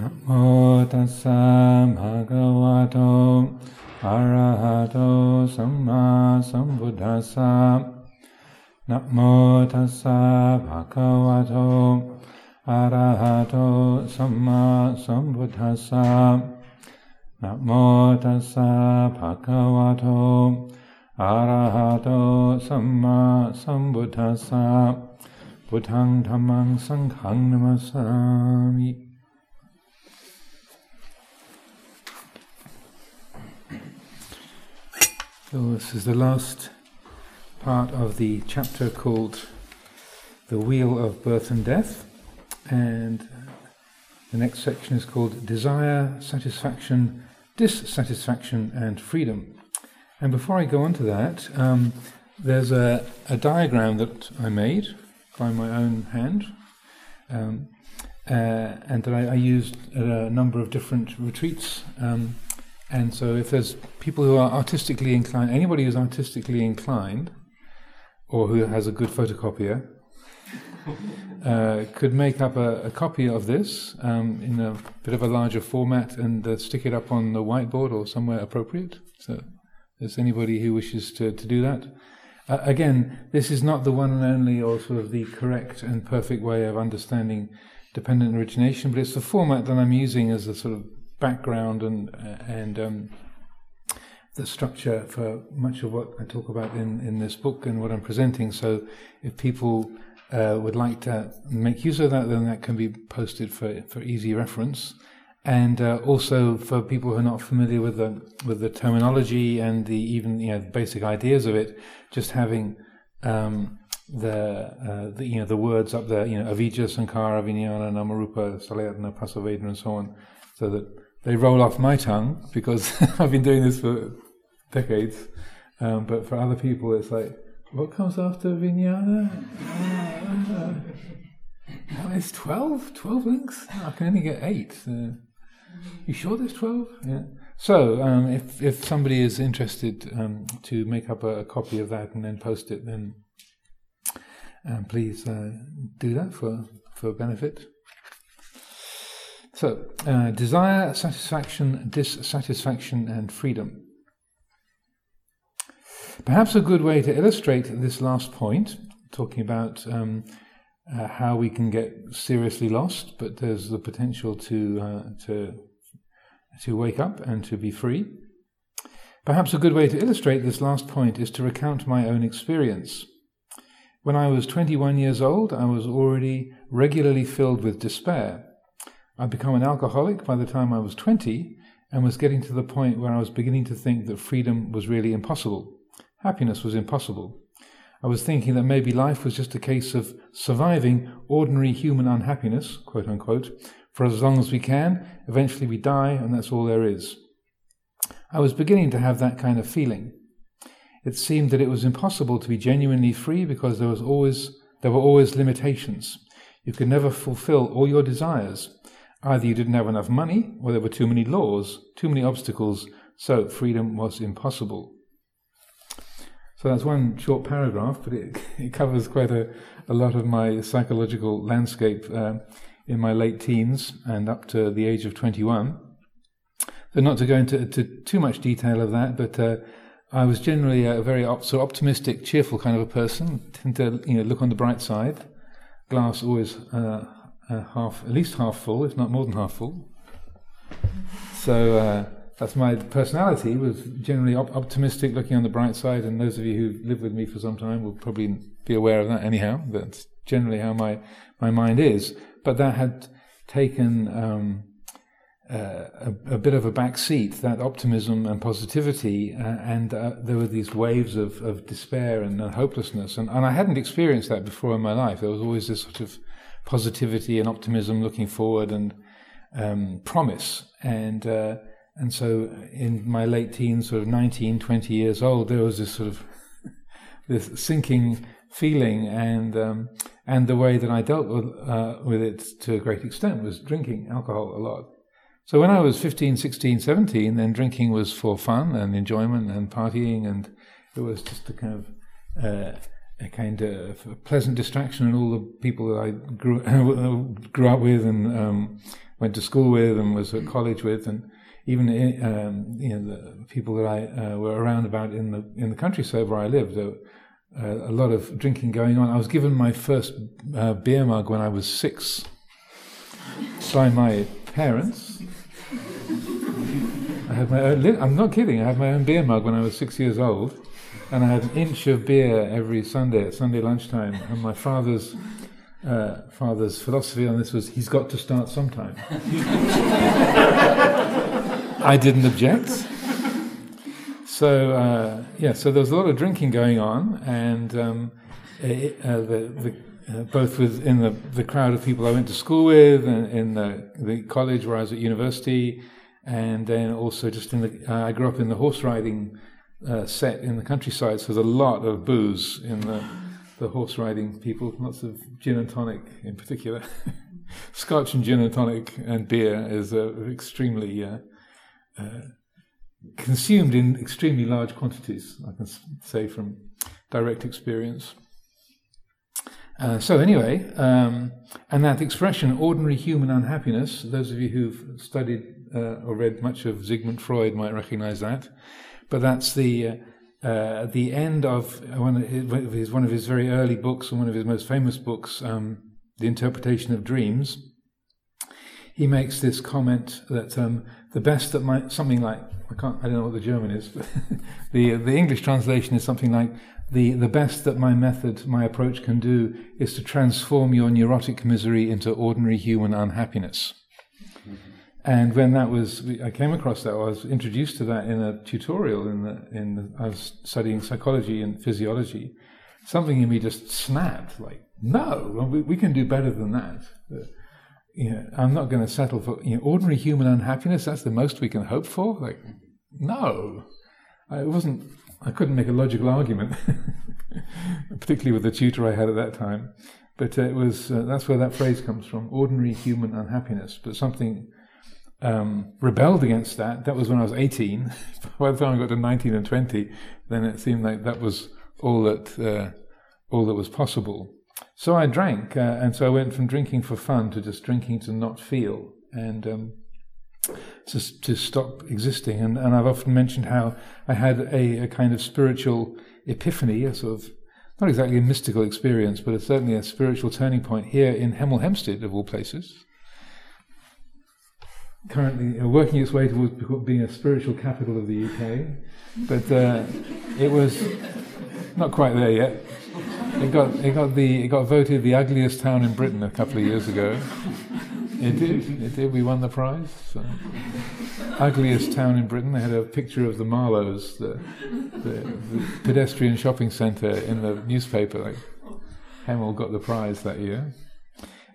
นะโมตัสสะภะคะวะโตอะระหะโตสัมมาสัมพุทธัสสะนะโมตัสสะภะคะวะโตอะระหะโตสัมมาสัมพุทธัสสะนะโมตัสสะภะคะวะโตอะระหะโตสัมมาสัมพุทธัสสะพุทธังธัมมังสังฆังนัมสสามิ So this is the last part of the chapter called The Wheel of Birth and Death. And the next section is called Desire, Satisfaction, Dissatisfaction, and Freedom. And before I go on to that, um, there's a, a, diagram that I made by my own hand. Um, uh, and that I, I, used at a number of different retreats um, and so, if there's people who are artistically inclined, anybody who's artistically inclined, or who has a good photocopier, uh, could make up a, a copy of this um, in a bit of a larger format and uh, stick it up on the whiteboard or somewhere appropriate. So, there's anybody who wishes to, to do that. Uh, again, this is not the one and only or sort of the correct and perfect way of understanding dependent origination, but it's the format that I'm using as a sort of background and and um, the structure for much of what I talk about in, in this book and what I'm presenting. So, if people uh, would like to make use of that, then that can be posted for, for easy reference. And uh, also for people who are not familiar with the with the terminology and the even you know basic ideas of it, just having um, the, uh, the, you know the words up there, you know avijja, sankhara, vijnana, namarupa, salayatana, phassa, vedana, and so on, so that they roll off my tongue because I've been doing this for decades. Um, but for other people, it's like, what comes after vijnana? Uh, it's 12? 12 links? I can only get 8. Uh, you sure there's 12? Yeah. So, um, if, if somebody is interested um, to make up a, a, copy of that and then post it, then um, please uh, do that for, for benefit. So, uh, desire, satisfaction, dissatisfaction, and freedom. Perhaps a good way to illustrate this last point, talking about um, uh, how we can get seriously lost, but there's the potential to uh, to to wake up and to be free. Perhaps a good way to illustrate this last point is to recount my own experience. When I was 21 years old, I was already regularly filled with despair I'd become an alcoholic by the time I was 20 and was getting to the point where I was beginning to think that freedom was really impossible. Happiness was impossible. I was thinking that maybe life was just a case of surviving ordinary human unhappiness, quote unquote, for as long as we can. Eventually we die, and that's all there is. I was beginning to have that kind of feeling. It seemed that it was impossible to be genuinely free because there was always there were always limitations. You could never fulfill all your desires. Either you didn't have enough money, or there were too many laws, too many obstacles, so freedom was impossible. So that's one short paragraph, but it, it covers quite a, a lot of my psychological landscape uh, in my late teens and up to the age of 21. So, not to go into to too much detail of that, but uh, I was generally a very op- so optimistic, cheerful kind of a person. Tend to you know look on the bright side. Glass always uh, uh, half, at least half full, if not more than half full. So uh, that's my personality. Was generally op- optimistic, looking on the bright side. And those of you who lived with me for some time will probably be aware of that. Anyhow, that's generally how my my mind is. But that had taken um, uh, a, a, bit of a back seat, that optimism and positivity, uh, and uh, there were these waves of, of despair and hopelessness, and, and I hadn't experienced that before in my life. There was always this sort of positivity and optimism, looking forward and um, promise. And uh, and so in my late teens, sort of 19, 20 years old, there was this sort of this sinking feeling, and um, and the way that I dealt with uh, with it to a great extent was drinking alcohol a lot. So when I was 15, 16, 17, then drinking was for fun and enjoyment and partying, and it was just a kind of uh, a kind of a pleasant distraction and all the people that I grew grew up with and um, went to school with and was at college with, and even um, you know the people that I uh, were around about in the in the countryside where I lived. There, uh, a lot of drinking going on. I was given my first uh, beer mug when I was six by my parents. I had my own. Li- I'm not kidding. I had my own beer mug when I was six years old, and I had an inch of beer every Sunday at Sunday lunchtime. And my father's uh, father's philosophy on this was he's got to start sometime. I didn't object. So uh, yeah, so there was a lot of drinking going on, and um, it, uh, the, the uh, both within the, the crowd of people I went to school with, and in the, the college where I was at university, and then also just in the uh, I grew up in the horse riding uh, set in the countryside, so there's a lot of booze in the the horse riding people, lots of gin and tonic in particular. Scotch and gin and tonic and beer is uh, extremely uh, uh, consumed in extremely large quantities, I can say from direct experience. Uh, so, anyway, um, and that expression, ordinary human unhappiness, those of you who've studied uh, or read much of Sigmund Freud might recognize that. But that's the, uh, uh the end of one of, his, one of his very early books and one of his most famous books, um, The Interpretation of Dreams. He makes this comment that um, the best that might, something like I can't. I don't know what the German is. But the the English translation is something like the the best that my method, my approach can do is to transform your neurotic misery into ordinary human unhappiness. And when that was, I came across that. I was introduced to that in a tutorial. In the in the, I was studying psychology and physiology. Something in me just snapped. Like, no, we, we can do better than that. you know, I'm not going to settle for you know, ordinary human unhappiness. That's the most we can hope for. Like, no, I wasn't. I couldn't make a logical argument, particularly with the tutor I had at that time. But uh, it was uh, that's where that phrase comes from: ordinary human unhappiness. But something um, rebelled against that. That was when I was 18. By the time I got to 19 and 20, then it seemed like that was all that uh, all that was possible. So I drank, uh, and so I went from drinking for fun to just drinking to not feel. And um, to, to stop existing. And, and I've often mentioned how I had a, a kind of spiritual epiphany, a sort of not exactly a mystical experience, but certainly a spiritual turning point here in Hemel Hempstead, of all places. Currently uh, working its way towards being a spiritual capital of the UK, but uh, it was not quite there yet. It got it got the it got voted the ugliest town in Britain a couple of years ago. It did. It did. We won the prize. So. Ugliest town in Britain. They had a picture of the Marlowes, the, the, the pedestrian shopping centre, in the newspaper. Like, Hemel got the prize that year.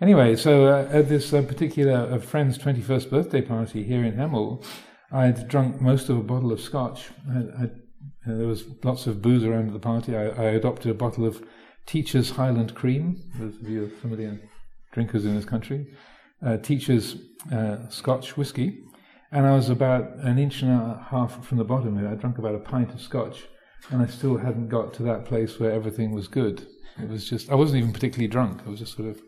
Anyway, so uh, at this uh, particular uh, friend's 21st birthday party here in Hemel, I'd drunk most of a bottle of scotch. I, I, uh, there was lots of booze around at the party. I, I, adopted a bottle of Teacher's Highland Cream. Those of you familiar drinkers in this country uh, teacher's uh, Scotch whiskey, and I was about an inch and a half from the bottom. I drank about a pint of Scotch, and I still hadn't got to that place where everything was good. It was just I wasn't even particularly drunk. I was just sort of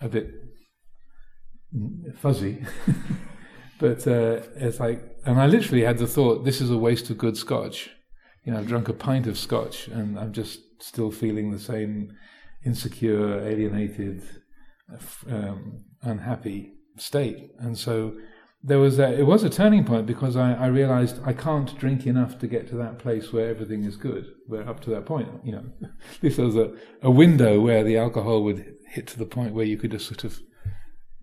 a bit fuzzy. but uh, it's like, and I literally had the thought, this is a waste of good Scotch. You know, I've drunk a pint of Scotch, and I'm just still feeling the same insecure, alienated, um, unhappy state. And so there was a, it was a turning point because I, I, realized I can't drink enough to get to that place where everything is good. Where up to that point, you know, this was a, a window where the alcohol would hit to the point where you could just sort of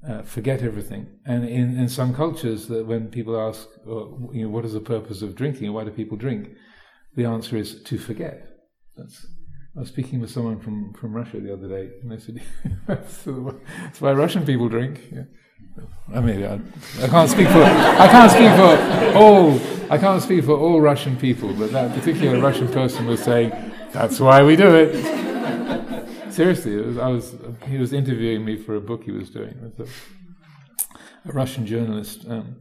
uh, forget everything. And in, in some cultures, that when people ask, well, you know, what is the purpose of drinking? Why do people drink? The answer is to forget. That's I was speaking with someone from, from Russia the other day, and they said, "That's why Russian people drink." Yeah. I mean, I, I, can't speak for I can't speak for all I can't speak for all Russian people, but that particular Russian person was saying, "That's why we do it." Seriously, was, I was he was interviewing me for a book he was doing. It was a, a Russian journalist, um,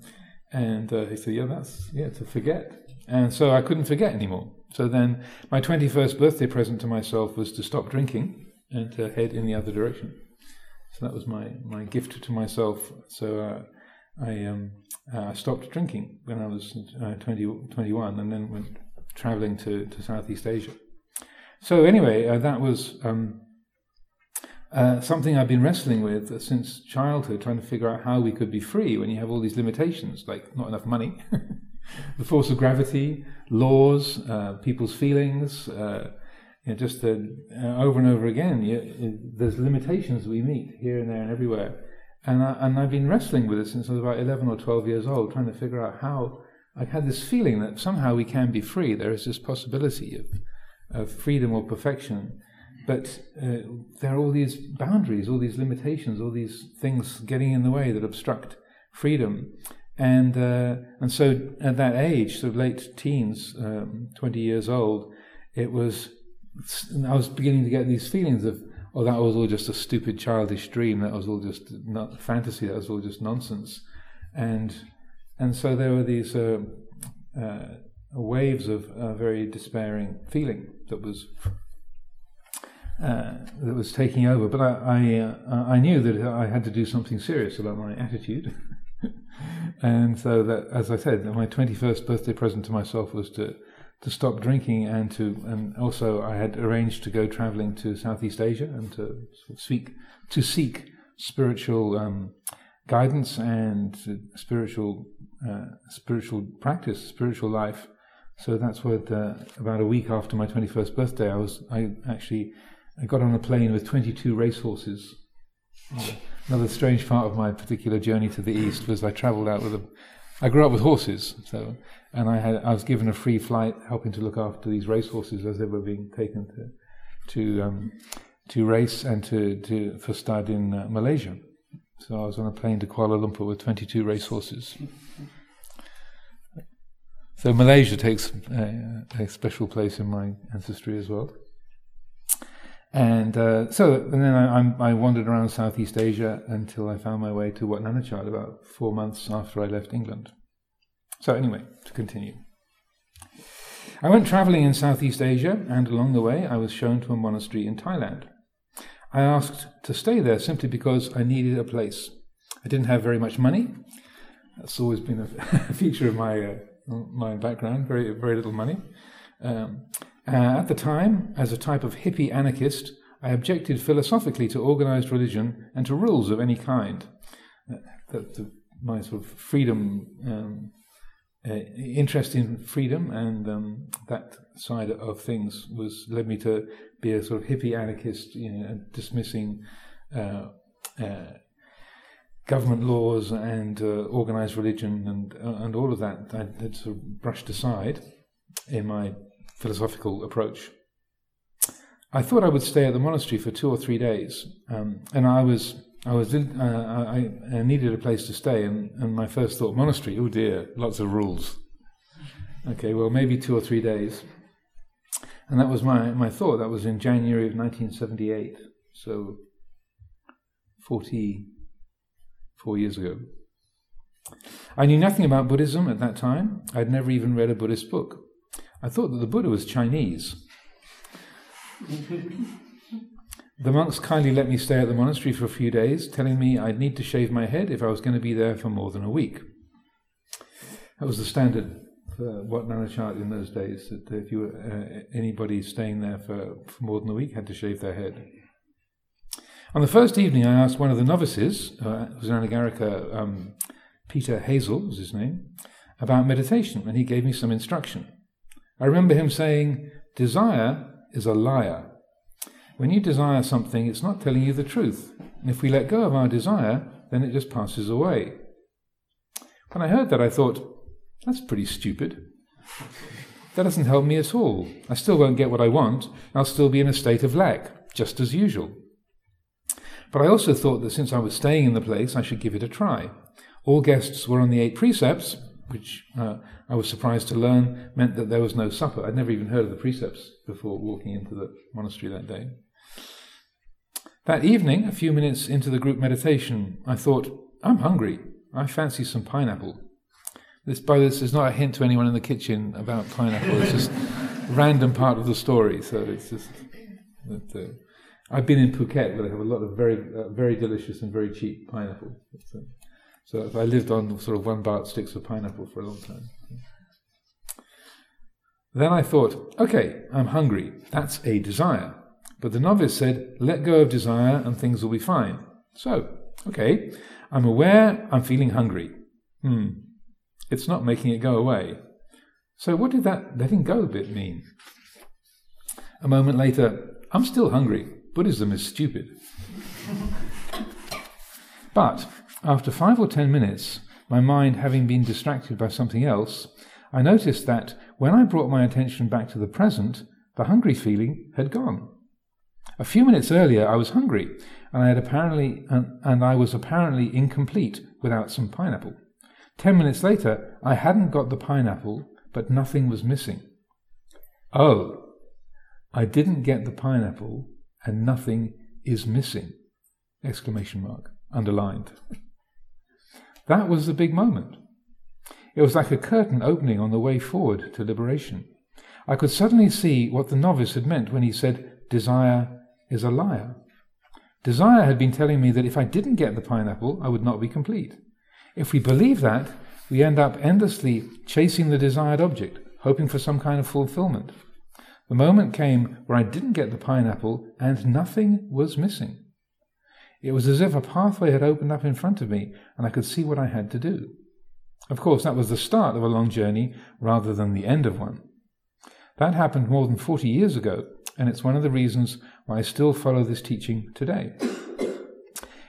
and uh, he said, "Yeah, that's yeah to forget," and so I couldn't forget anymore. So then, my 21st birthday present to myself was to stop drinking and to head in the other direction. So that was my, my gift to myself. So uh, I um, uh, stopped drinking when I was uh, 20, 21 and then went traveling to, to Southeast Asia. So anyway, uh, that was um, uh, something I've been wrestling with since childhood, trying to figure out how we could be free when you have all these limitations, like not enough money, the force of gravity, laws, uh, people's feelings. Uh, you know, just over and over again, you, there's limitations we meet here and there and everywhere. And, I, and I've been wrestling with it since I was about 11 or 12 years old, trying to figure out how I had this feeling that somehow we can be free. There is this possibility of, of freedom or perfection. But uh, there are all these boundaries, all these limitations, all these things getting in the way that obstruct freedom. And, uh, and so at that age, sort of late teens, um, 20 years old, it was, I was beginning to get these feelings of, oh, that was all just a stupid childish dream. That was all just not fantasy. That was all just nonsense. And and so there were these uh, uh, waves of uh, very despairing feeling that was that was taking over. But I I, uh, I, knew that I had to do something serious about my attitude. and so that, as I said, my twenty first birthday present to myself was to to stop drinking and to and also I had arranged to go traveling to Southeast Asia and to seek to seek spiritual um, guidance and spiritual uh, spiritual practice, spiritual life. So that's what uh, about a week after my 21st birthday, I was I actually I got on a plane with 22 racehorses. Another strange part of my particular journey to the east was I travelled out with a. I grew up with horses, so and I had I was given a free flight, helping to look after these racehorses as they were being taken to to um, to race and to, to for stud in uh, Malaysia. So I was on a plane to Kuala Lumpur with 22 racehorses. So Malaysia takes a, a, special place in my ancestry as well. And uh, so, and then I, I, wandered around Southeast Asia until I found my way to Wat Nanachat about four months after I left England. So, anyway, to continue. I went traveling in Southeast Asia, and along the way, I was shown to a monastery in Thailand. I asked to stay there simply because I needed a place. I didn't have very much money. That's always been a feature of my uh, my background. Very very little money. Um, uh, at the time, as a type of hippie anarchist, I objected philosophically to organized religion and to rules of any kind. Uh, the, my sort of freedom, um, uh, interest in freedom, and um, that side of things was led me to be a sort of hippie anarchist, you know, dismissing uh, uh, government laws and uh, organized religion and and all of that. I had sort of brushed aside in my philosophical approach. I thought I would stay at the monastery for two or three days, um, and I was I was uh, I, I, needed a place to stay, and, and my first thought monastery. Oh dear, lots of rules. Okay, well maybe two or three days. And that was my, my thought. That was in January of 1978, so 44 years ago. I knew nothing about Buddhism at that time. I'd never even read a Buddhist book. I thought that the Buddha was Chinese. the monks kindly let me stay at the monastery for a few days, telling me I'd need to shave my head if I was going to be there for more than a week. That was the standard uh, Wat Nanachat in those days that if you were uh, anybody staying there for, for, more than a week had to shave their head. On the first evening, I asked one of the novices, uh, who was an Anagarika, um, Peter Hazel was his name, about meditation, and he gave me some instruction. I remember him saying, Desire is a liar. When you desire something, it's not telling you the truth. And if we let go of our desire, then it just passes away. When I heard that, I thought, that's pretty stupid. That doesn't help me at all. I still won't get what I want. I'll still be in a state of lack, just as usual. But I also thought that since I was staying in the place, I should give it a try. All guests were on the eight precepts, which uh, I was surprised to learn meant that there was no supper. I'd never even heard of the precepts before walking into the monastery that day. That evening, a few minutes into the group meditation, I thought, I'm hungry. I fancy some pineapple. This, by this, is not a hint to anyone in the kitchen about pineapple. It's just a random part of the story. So it's just that. Uh, I've been in Phuket where they have a lot of very, uh, very delicious and very cheap pineapple. So, so I lived on sort of one baht sticks of pineapple for a long time. Then I thought, okay, I'm hungry. That's a desire. But the novice said, let go of desire and things will be fine. So, okay, I'm aware I'm feeling hungry. Hmm. It's not making it go away. So, what did that letting go bit mean? A moment later, I'm still hungry. Buddhism is stupid. but after five or ten minutes, my mind having been distracted by something else, I noticed that when I brought my attention back to the present, the hungry feeling had gone. A few minutes earlier, I was hungry, and I had apparently and, and I was apparently incomplete without some pineapple. Ten minutes later, I hadn't got the pineapple, but nothing was missing. Oh, I didn't get the pineapple, and nothing is missing! Exclamation mark underlined. that was the big moment. It was like a curtain opening on the way forward to liberation. I could suddenly see what the novice had meant when he said, Desire is a liar. Desire had been telling me that if I didn't get the pineapple, I would not be complete. If we believe that, we end up endlessly chasing the desired object, hoping for some kind of fulfillment. The moment came where I didn't get the pineapple and nothing was missing. It was as if a pathway had opened up in front of me and I could see what I had to do. Of course, that was the start of a long journey rather than the end of one. That happened more than 40 years ago, and it's one of the reasons why I still follow this teaching today.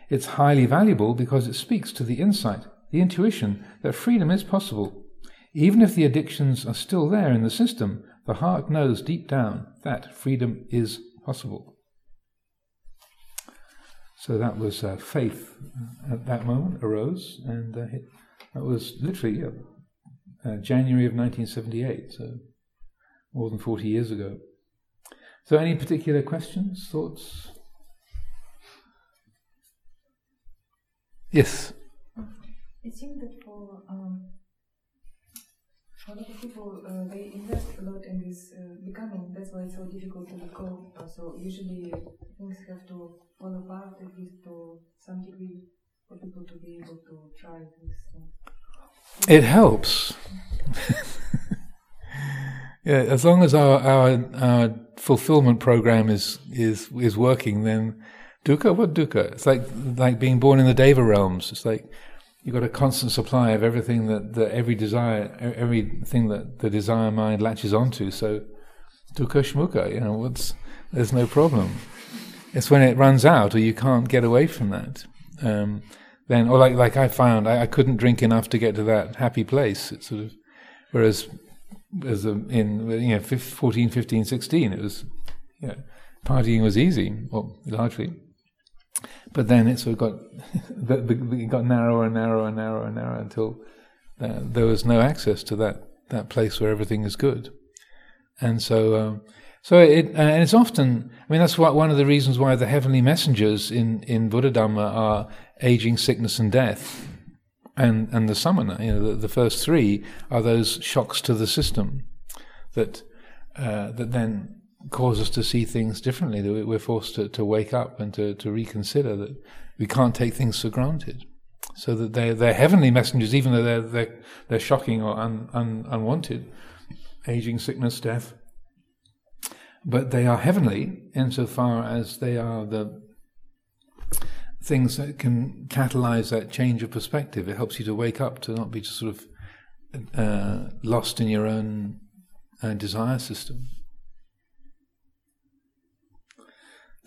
It's highly valuable because it speaks to the insight, the intuition that freedom is possible. Even if the addictions are still there in the system, the heart knows deep down that freedom is possible. So that was uh, faith at that moment arose, and uh, that was literally uh, January of 1978, so more than 40 years ago. So, any particular questions, thoughts? Yes. It seems that for um, a lot of people, uh, they invest a lot in this uh, becoming. That's why it's so difficult to. Uh, so usually things have to fall apart at least to some degree for people to be able to try this. It helps. yeah, as long as our, our, our fulfillment program is is is working, then dukkha, what dukkha? It's like like being born in the deva realms. It's like you've got a constant supply of everything that, that every desire, everything that the desire mind latches onto. So dukkha shmukha, you know, what's there's no problem. It's when it runs out or you can't get away from that. Um, then, or like like I found, I, I, couldn't drink enough to get to that happy place. It's sort of, whereas as a, in you know 14, 15, 16, it was, you know, partying was easy, well, largely. But then it sort of got, the, the, it got narrower and narrower and narrower and narrower until uh, there was no access to that that place where everything is good. And so, um, so it, uh, and it's often, I mean, that's what, one of the reasons why the heavenly messengers in, in Buddha Dhamma are aging, sickness, and death. And, and the samana, you know, the, the first three are those shocks to the system that, uh, that then cause us to see things differently, that we're forced to, to wake up and to, to reconsider that we can't take things for granted. So that they're, they're heavenly messengers, even though they're, they're, they're shocking or un, un, unwanted. Aging, sickness, death but they are heavenly insofar as they are the things that can catalyze that change of perspective. It helps you to wake up, to not be just sort of uh, lost in your own uh, desire system.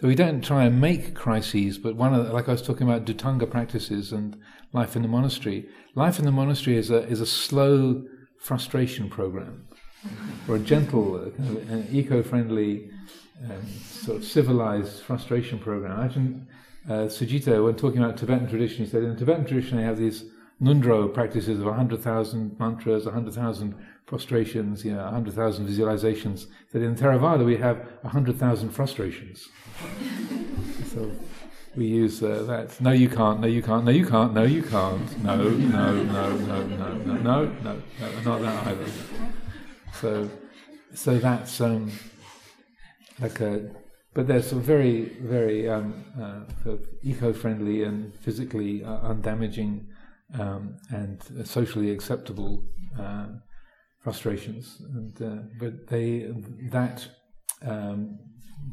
So we don't try and make crises, but one of the, like I was talking about Dhutanga practices and life in the monastery. Life in the monastery is a is a slow frustration program or a gentle, uh, kind of an eco-friendly, um, sort of civilized frustration program. Imagine uh, Sujita, when talking about Tibetan tradition, he said in the Tibetan tradition they have these ngöndro practices of 100,000 mantras, 100,000 prostrations, you know, 100,000 visualizations. That in Theravada we have 100,000 frustrations. so we use uh, that. No, you can't. No, you can't. No, you can't. No, you can't. No, no, no, no, no, no, no, no, no, not that either. So, so that's um, like a. but they're of very, very um, uh, eco-friendly and physically uh, undamaging um, and socially acceptable uh, frustrations. And, uh, but they that um,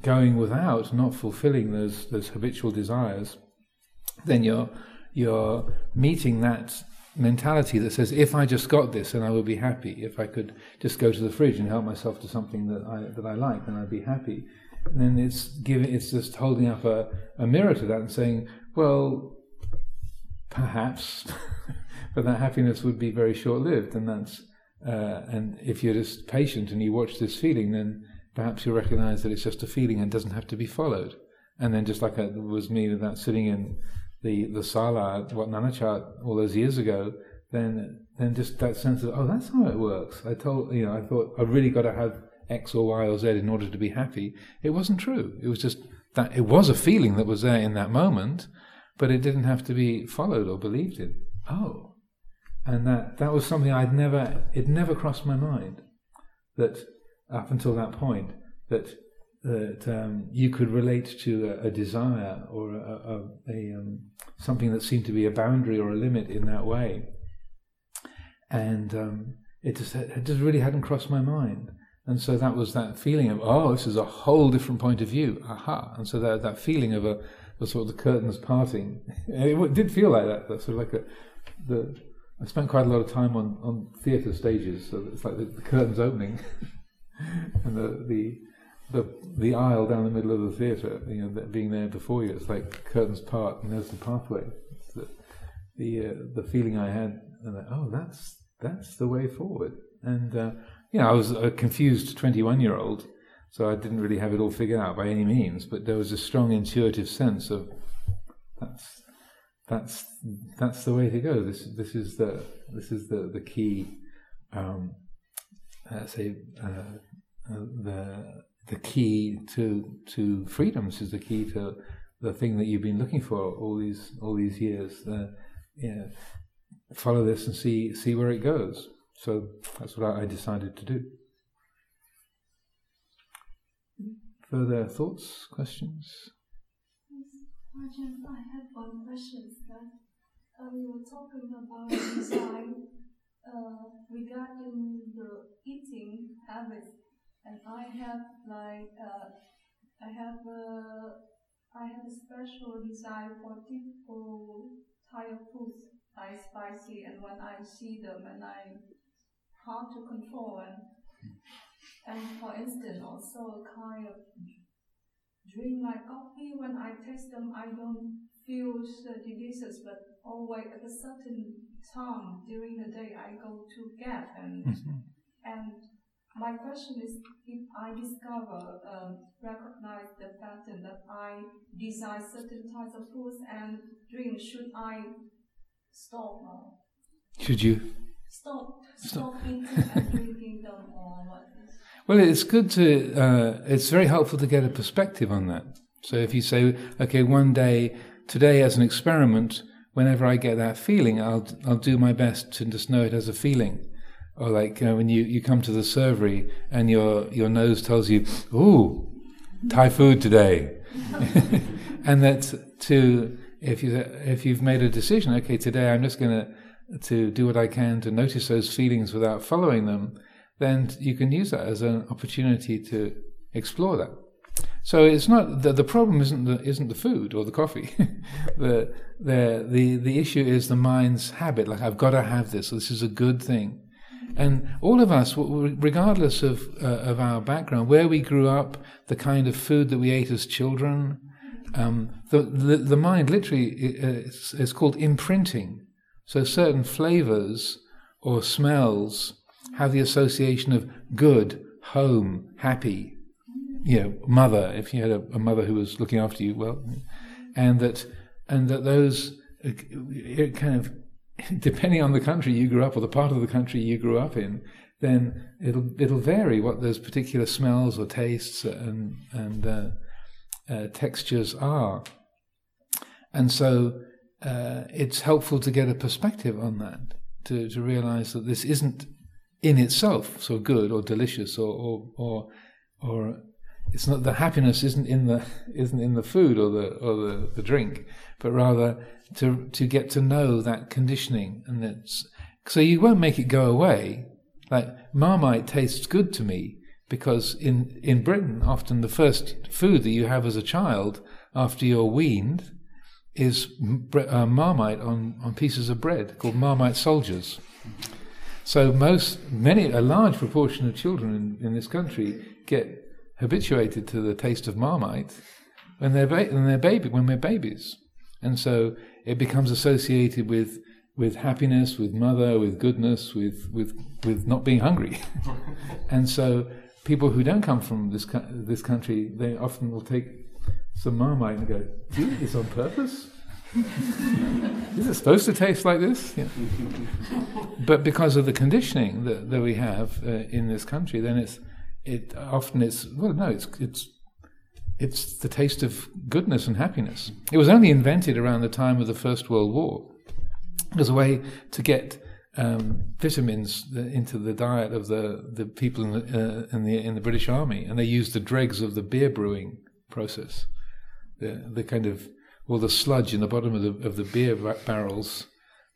going without, not fulfilling those those habitual desires, then you're you're meeting that mentality that says, if I just got this, then I would be happy. If I could just go to the fridge and help myself to something that I that I like, then I'd be happy. And then it's giving, it's just holding up a, a mirror to that and saying, well, perhaps, but that happiness would be very short lived, and that's uh, and if you're just patient and you watch this feeling, then perhaps you'll recognize that it's just a feeling and doesn't have to be followed. And then, just like it was me with that sitting in the the sala at Nanachat all those years ago, then then just that sense of oh, that's how it works. I told you know I thought I really got to have X or Y or Z in order to be happy. It wasn't true. It was just that it was a feeling that was there in that moment, but it didn't have to be followed or believed in. Oh, and that that was something I'd never it never crossed my mind that up until that point that that um, you could relate to a, a desire or a, a, a um, something that seemed to be a boundary or a limit in that way, and um, it just it just really hadn't crossed my mind. And so that was that feeling of oh, this is a whole different point of view. Aha! And so that that feeling of a, sort of the curtains parting, it did feel like that. That sort of like a the I spent quite a lot of time on, on theatre stages, so it's like the, the curtains opening and the, the the the aisle down the middle of the theatre, you know, being there before you. It's like curtains part, and there's the pathway. It's the the, uh, the feeling I had, that, oh, that's that's the way forward. And uh, you know, I was a confused 21 year old, so I didn't really have it all figured out by any means. But there was a strong intuitive sense of that's that's that's the way to go. This this is the this is the the key. Um, uh, say uh, uh, the the key to to freedoms is the key to the thing that you've been looking for all these all these years. Uh, yeah, follow this and see see where it goes. So that's what I, I decided to do. Further thoughts, questions? I have one question. That uh, we were talking about design uh, regarding the eating habits, and I have like uh, I have a I have a special desire for typical Thai foods, like spicy, and when I see them, and I hard to control, and and for instance, also a kind of drink my coffee, when I taste them, I don't feel delicious, but always at a certain time during the day, I go to get and Mm-hmm. and my question is, if I discover, um, recognize the pattern that I desire certain types of foods and drink, should I stop? Should you? Stop, Stop. stop eating and drinking them or what is? Well, it's good to. Uh, it's very helpful to get a perspective on that. So if you say, okay, one day, today as an experiment, whenever I get that feeling, I'll I'll do my best to just know it as a feeling. Or like uh, when you, you come to the servery and your your nose tells you, "Ooh, Thai food today," and that to if you if you've made a decision, okay, today I'm just going to to do what I can to notice those feelings without following them, then you can use that as an opportunity to explore that. So it's not the, the problem isn't the isn't the food or the coffee. the the the the issue is the mind's habit. Like I've got to have this. This is a good thing. And all of us, regardless of uh, of our background, where we grew up, the kind of food that we ate as children, um, the, the the mind literally uh, is, is called imprinting. So certain flavors or smells have the association of good, home, happy, you know, mother. If you had a, a mother who was looking after you, well, and that and that those kind of depending on the country you grew up or the part of the country you grew up in, then it'll it'll vary what those particular smells or tastes and and uh, uh, textures are, and so uh, it's helpful to get a perspective on that to to realize that this isn't in itself so good or delicious or or or, or it's not the happiness isn't in the isn't in the food or the or the, the drink, but rather to to get to know that conditioning and it's so you won't make it go away. Like Marmite tastes good to me because in in Britain often the first food that you have as a child after you're weaned is uh, Marmite on, on pieces of bread called Marmite soldiers. So most many a large proportion of children in, in this country get habituated to the taste of Marmite when they're ba- when they're baby when we're babies, and so it becomes associated with with happiness, with mother, with goodness, with with with not being hungry, and so people who don't come from this this country they often will take some Marmite and go, "Do this on purpose?" Is it supposed to taste like this? Yeah. but because of the conditioning that, that we have uh, in this country, then it's it often it's well no it's it's it's the taste of goodness and happiness. It was only invented around the time of the First World War as a way to get um, vitamins into the diet of the, the people in the, uh, in the in the British Army, and they used the dregs of the beer brewing process, the the kind of all the sludge in the bottom of the of the beer barrels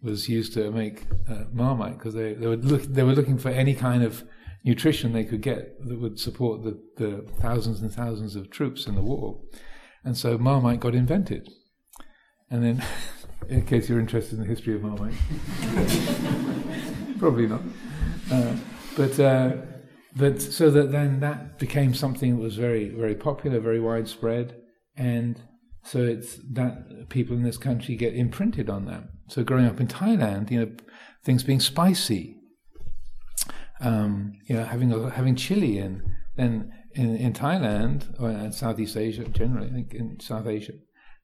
was used to make uh, marmite because they they were look, they were looking for any kind of nutrition they could get that would support the, the thousands and thousands of troops in the war. And so Marmite got invented. And then, in case you're interested in the history of Marmite, probably not. Uh, but uh, but so that then that became something that was very very popular, very widespread, and so it's that people in this country get imprinted on that. So growing up in Thailand, you know, things being spicy um, you know, having a, having chili in. Then in, in Thailand or in Southeast Asia generally, I think in South Asia,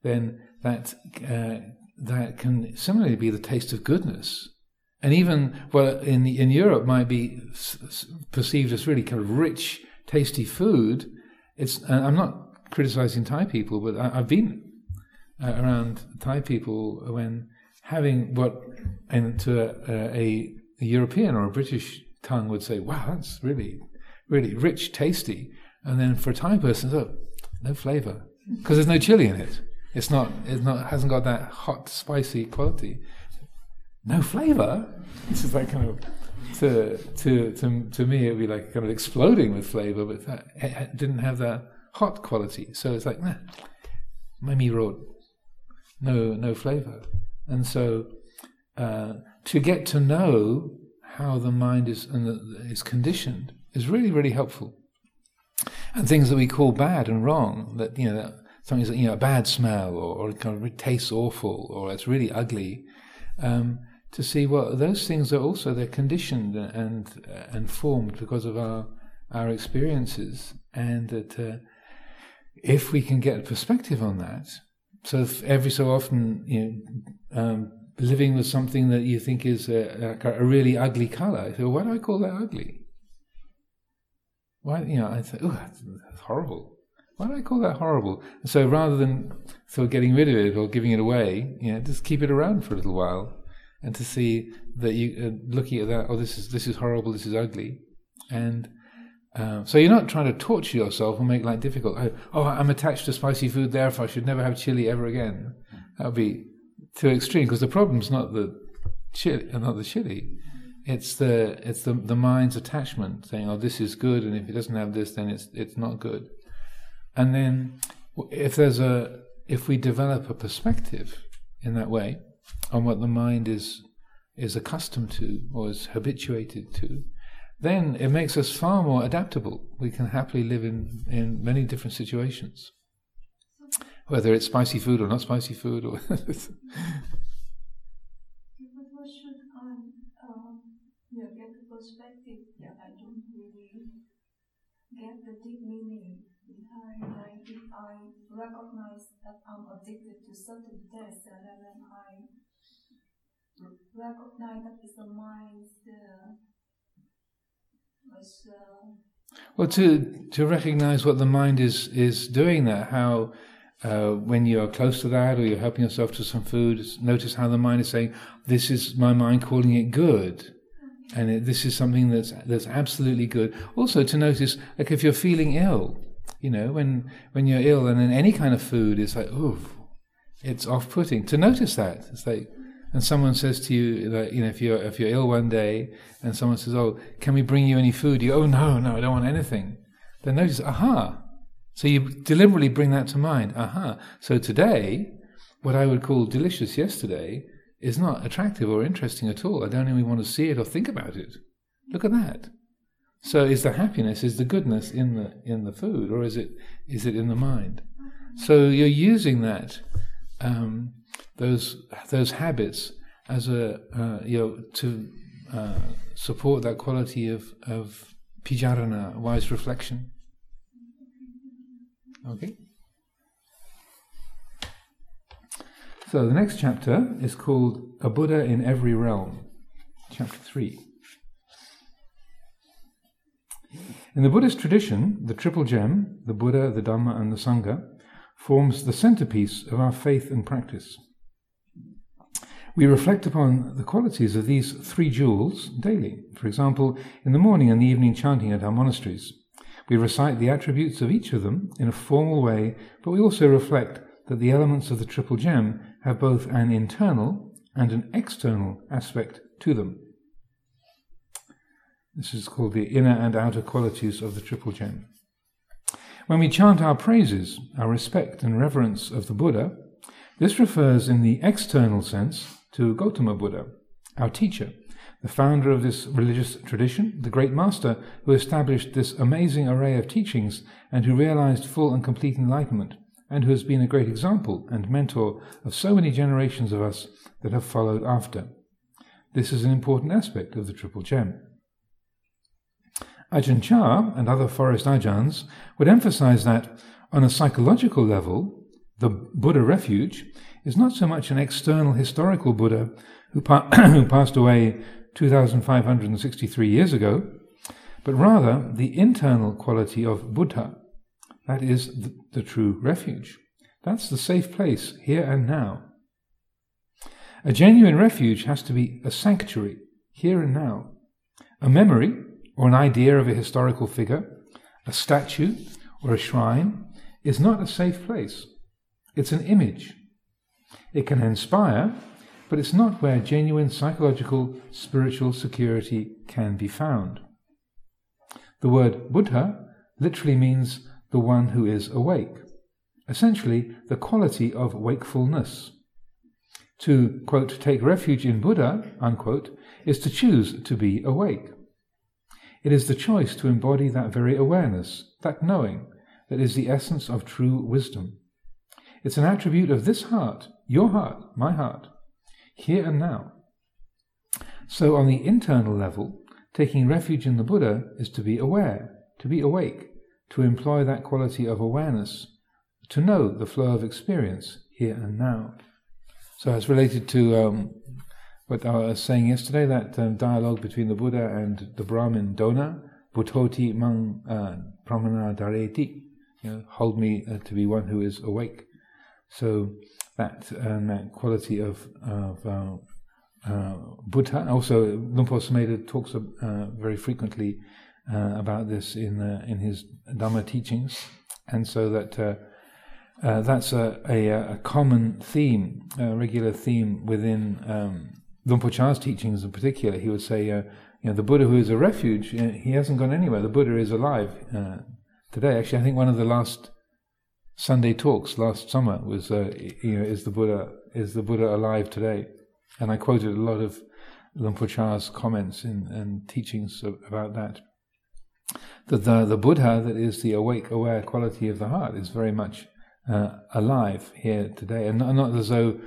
then that uh, that can similarly be the taste of goodness, and even well in in Europe might be perceived as really kind of rich, tasty food. It's I'm not criticizing Thai people, but I, have been uh, around Thai people when having what and to a, a, a European or a British tongue would say, wow, that's really, really rich, tasty. And then for a Thai person, oh, no flavor because there's no chili in it. It's not, it's not, hasn't got that hot, spicy quality. No flavor. This is like kind of, to, to, to, to me, it would be like kind of exploding with flavor, but that, it didn't have that hot quality. So it's like, nah, mami wrote, no, no flavor. And so, uh, to get to know how the mind is is conditioned is really really helpful. And things that we call bad and wrong, that you know, that something's you know a bad smell or, or it kind of tastes awful or it's really ugly. Um, to see well, those things are also they're conditioned and and formed because of our our experiences, and that uh, if we can get a perspective on that, so every so often you know. Um, living with something that you think is a, a, a really ugly color. I say, why do I call that ugly? Why, you know, I say, oh, that's, that's, horrible. Why do I call that horrible? So rather than of getting rid of it or giving it away, you know, just keep it around for a little while, and to see that you uh, looking at that, oh, this is this is horrible, this is ugly, and uh, so you're not trying to torture yourself and make life difficult. Oh, oh, I'm attached to spicy food, therefore I should never have chili ever again. That would be too extreme because the problem's not the chili, not the chili. It's the it's the the mind's attachment saying, "Oh, this is good," and if it doesn't have this, then it's it's not good. And then, if there's a if we develop a perspective in that way on what the mind is is accustomed to or is habituated to, then it makes us far more adaptable. We can happily live in, in many different situations whether it's spicy food or not spicy food or get the perspective yeah. I don't really get the deep meaning behind like if I recognize that I'm addicted to certain tests and then I recognize that it's the mind's uh, uh, well to to recognize what the mind is is doing there how uh, when you're close to that or you're helping yourself to some food, notice how the mind is saying, "This is my mind calling it good." And it, this is something that's that's absolutely good. Also, to notice, like if you're feeling ill, You know, when when you're ill and then any kind of food is like, ooh, it's off-putting. To notice that it's like, and someone says to you that you know if you're if you're ill one day and someone says, oh, can we bring you any food? You go, oh no, no, I don't want anything. Then notice, aha. So you deliberately bring that to mind. Aha. So today, what I would call delicious yesterday is not attractive or interesting at all. I don't even want to see it or think about it. Look at that. So is the happiness, is the goodness in the in the food, or is it is it in the mind? So you're using that um, those those habits as a uh, you know to uh, support that quality of of pijarana, wise reflection. Okay. So the next chapter is called A Buddha in Every Realm, chapter 3. In the Buddhist tradition, the triple gem, the Buddha, the Dhamma, and the Sangha, forms the centerpiece of our faith and practice. We reflect upon the qualities of these three jewels daily. For example, in the morning and the evening chanting at our monasteries. We recite the attributes of each of them in a formal way, but we also reflect that the elements of the triple gem have both an internal and an external aspect to them. This is called the inner and outer qualities of the triple gem. When we chant our praises, our respect and reverence of the Buddha, this refers in the external sense to Gautama Buddha, our teacher, the founder of this religious tradition, the great master who established this amazing array of teachings and who realized full and complete enlightenment, and who has been a great example and mentor of so many generations of us that have followed after. This is an important aspect of the Triple Gem. Ajahn Chah and other forest ajahns would emphasize that, on a psychological level, the Buddha refuge is not so much an external historical Buddha who, pa- who passed away 2,563 years ago, but rather the internal quality of Buddha, that is the, the true refuge. That's the safe place here and now. A genuine refuge has to be a sanctuary here and now, a memory or an idea of a historical figure, a statue or a shrine is not a safe place. It's an image. It can inspire, but it's not where genuine psychological, spiritual security can be found. The word Buddha literally means the one who is awake, essentially, the quality of wakefulness. To, quote, take refuge in Buddha, unquote, is to choose to be awake. It is the choice to embody that very awareness, that knowing, that is the essence of true wisdom. It's an attribute of this heart, your heart, my heart, here and now. So, on the internal level, taking refuge in the Buddha is to be aware, to be awake, to employ that quality of awareness, to know the flow of experience here and now. So, as related to um, what I was saying yesterday, that um, dialogue between the Buddha and the Brahmin Dona, Buddhoti mang uh, brahmana dhareti, you know, hold me uh, to be one who is awake. So that um, that quality of, of uh, uh, Buddha. Also, Luang Por Sumedho talks uh, very frequently uh, about this in uh, in his Dhamma teachings, and so that uh, that's a, a, a, common theme, a regular theme within um, Luang Por Chah's teachings in particular, he would say, uh, you know, the Buddha who is a refuge, he hasn't gone anywhere. The Buddha is alive uh, today. Actually, I think one of the last Sunday talks last summer was, uh, you know, is the Buddha is the Buddha alive today? And I quoted a lot of Luang Por Chah's comments and, and teachings about that. That the, the Buddha, that is the awake, aware quality of the heart, is very much uh, alive here today, and not, not as though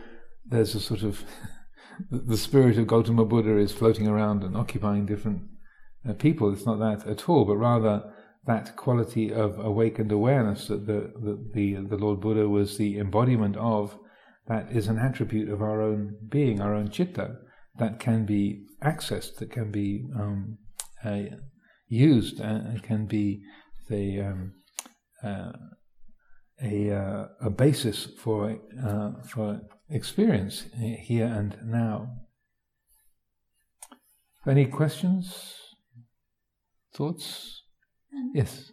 there's a sort of the spirit of Gautama Buddha is floating around and occupying different uh, people. It's not that at all, but rather that quality of awakened awareness that the, the, the, the Lord Buddha was the embodiment of, that is an attribute of our own being, our own chitta, that can be accessed, that can be um, uh, used, and can be the um, uh, a, uh, a basis for uh, for experience here and now. Any questions? Thoughts? Um, yes.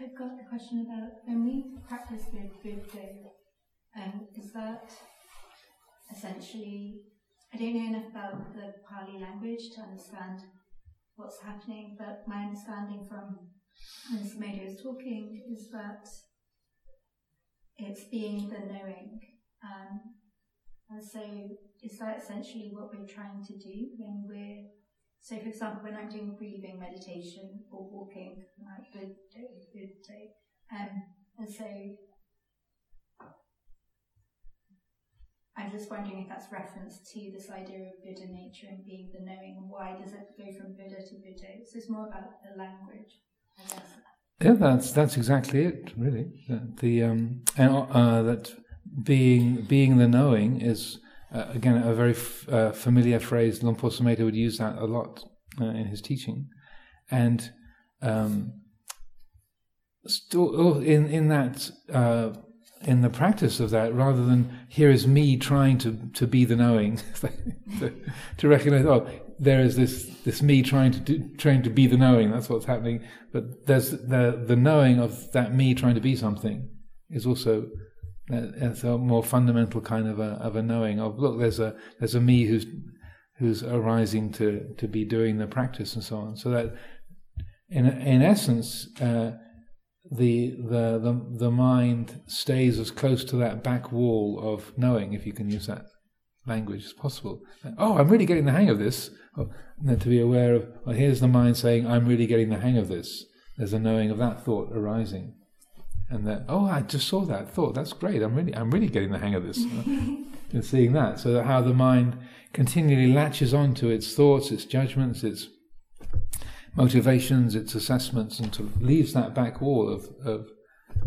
I've got a question about when we practice with Buddha, um, is that essentially, I don't know enough about the Pali language to understand what's happening, but my understanding from when Samadhi was talking is that it's being the knowing. Um, and so is that essentially what we're trying to do when we're so for example when I'm doing breathing meditation or walking like good day. Um, and so I'm just wondering if that's reference to this idea of Buddha nature and being the knowing why does it go from Buddha to Buddha? So it's more about the language, I guess. Yeah, that's that's exactly it, really. The um, and uh, that being being the knowing is uh, again a very f- uh, familiar phrase. Luang Por Sumedho would use that a lot uh, in his teaching, and um, oh, in in that uh, in the practice of that, rather than here is me trying to to be the knowing, to, to recognize oh there is this this me trying to do, trying to be the knowing. That's what's happening. But there's the the knowing of that me trying to be something is also it's a more fundamental kind of a of a knowing of look. There's a there's a me who's who's arising to to be doing the practice and so on. So that in in essence. Uh, the, the the the mind stays as close to that back wall of knowing, if you can use that language as possible. Oh, I'm really getting the hang of this. Oh, to be aware of, well, here's the mind saying, I'm really getting the hang of this. There's a knowing of that thought arising. And that, oh, I just saw that thought. That's great. I'm really, I'm really getting the hang of this. and seeing that. So that how the mind continually latches on to its thoughts, its judgments, its motivations, its assessments, and to leaves that back wall of, of,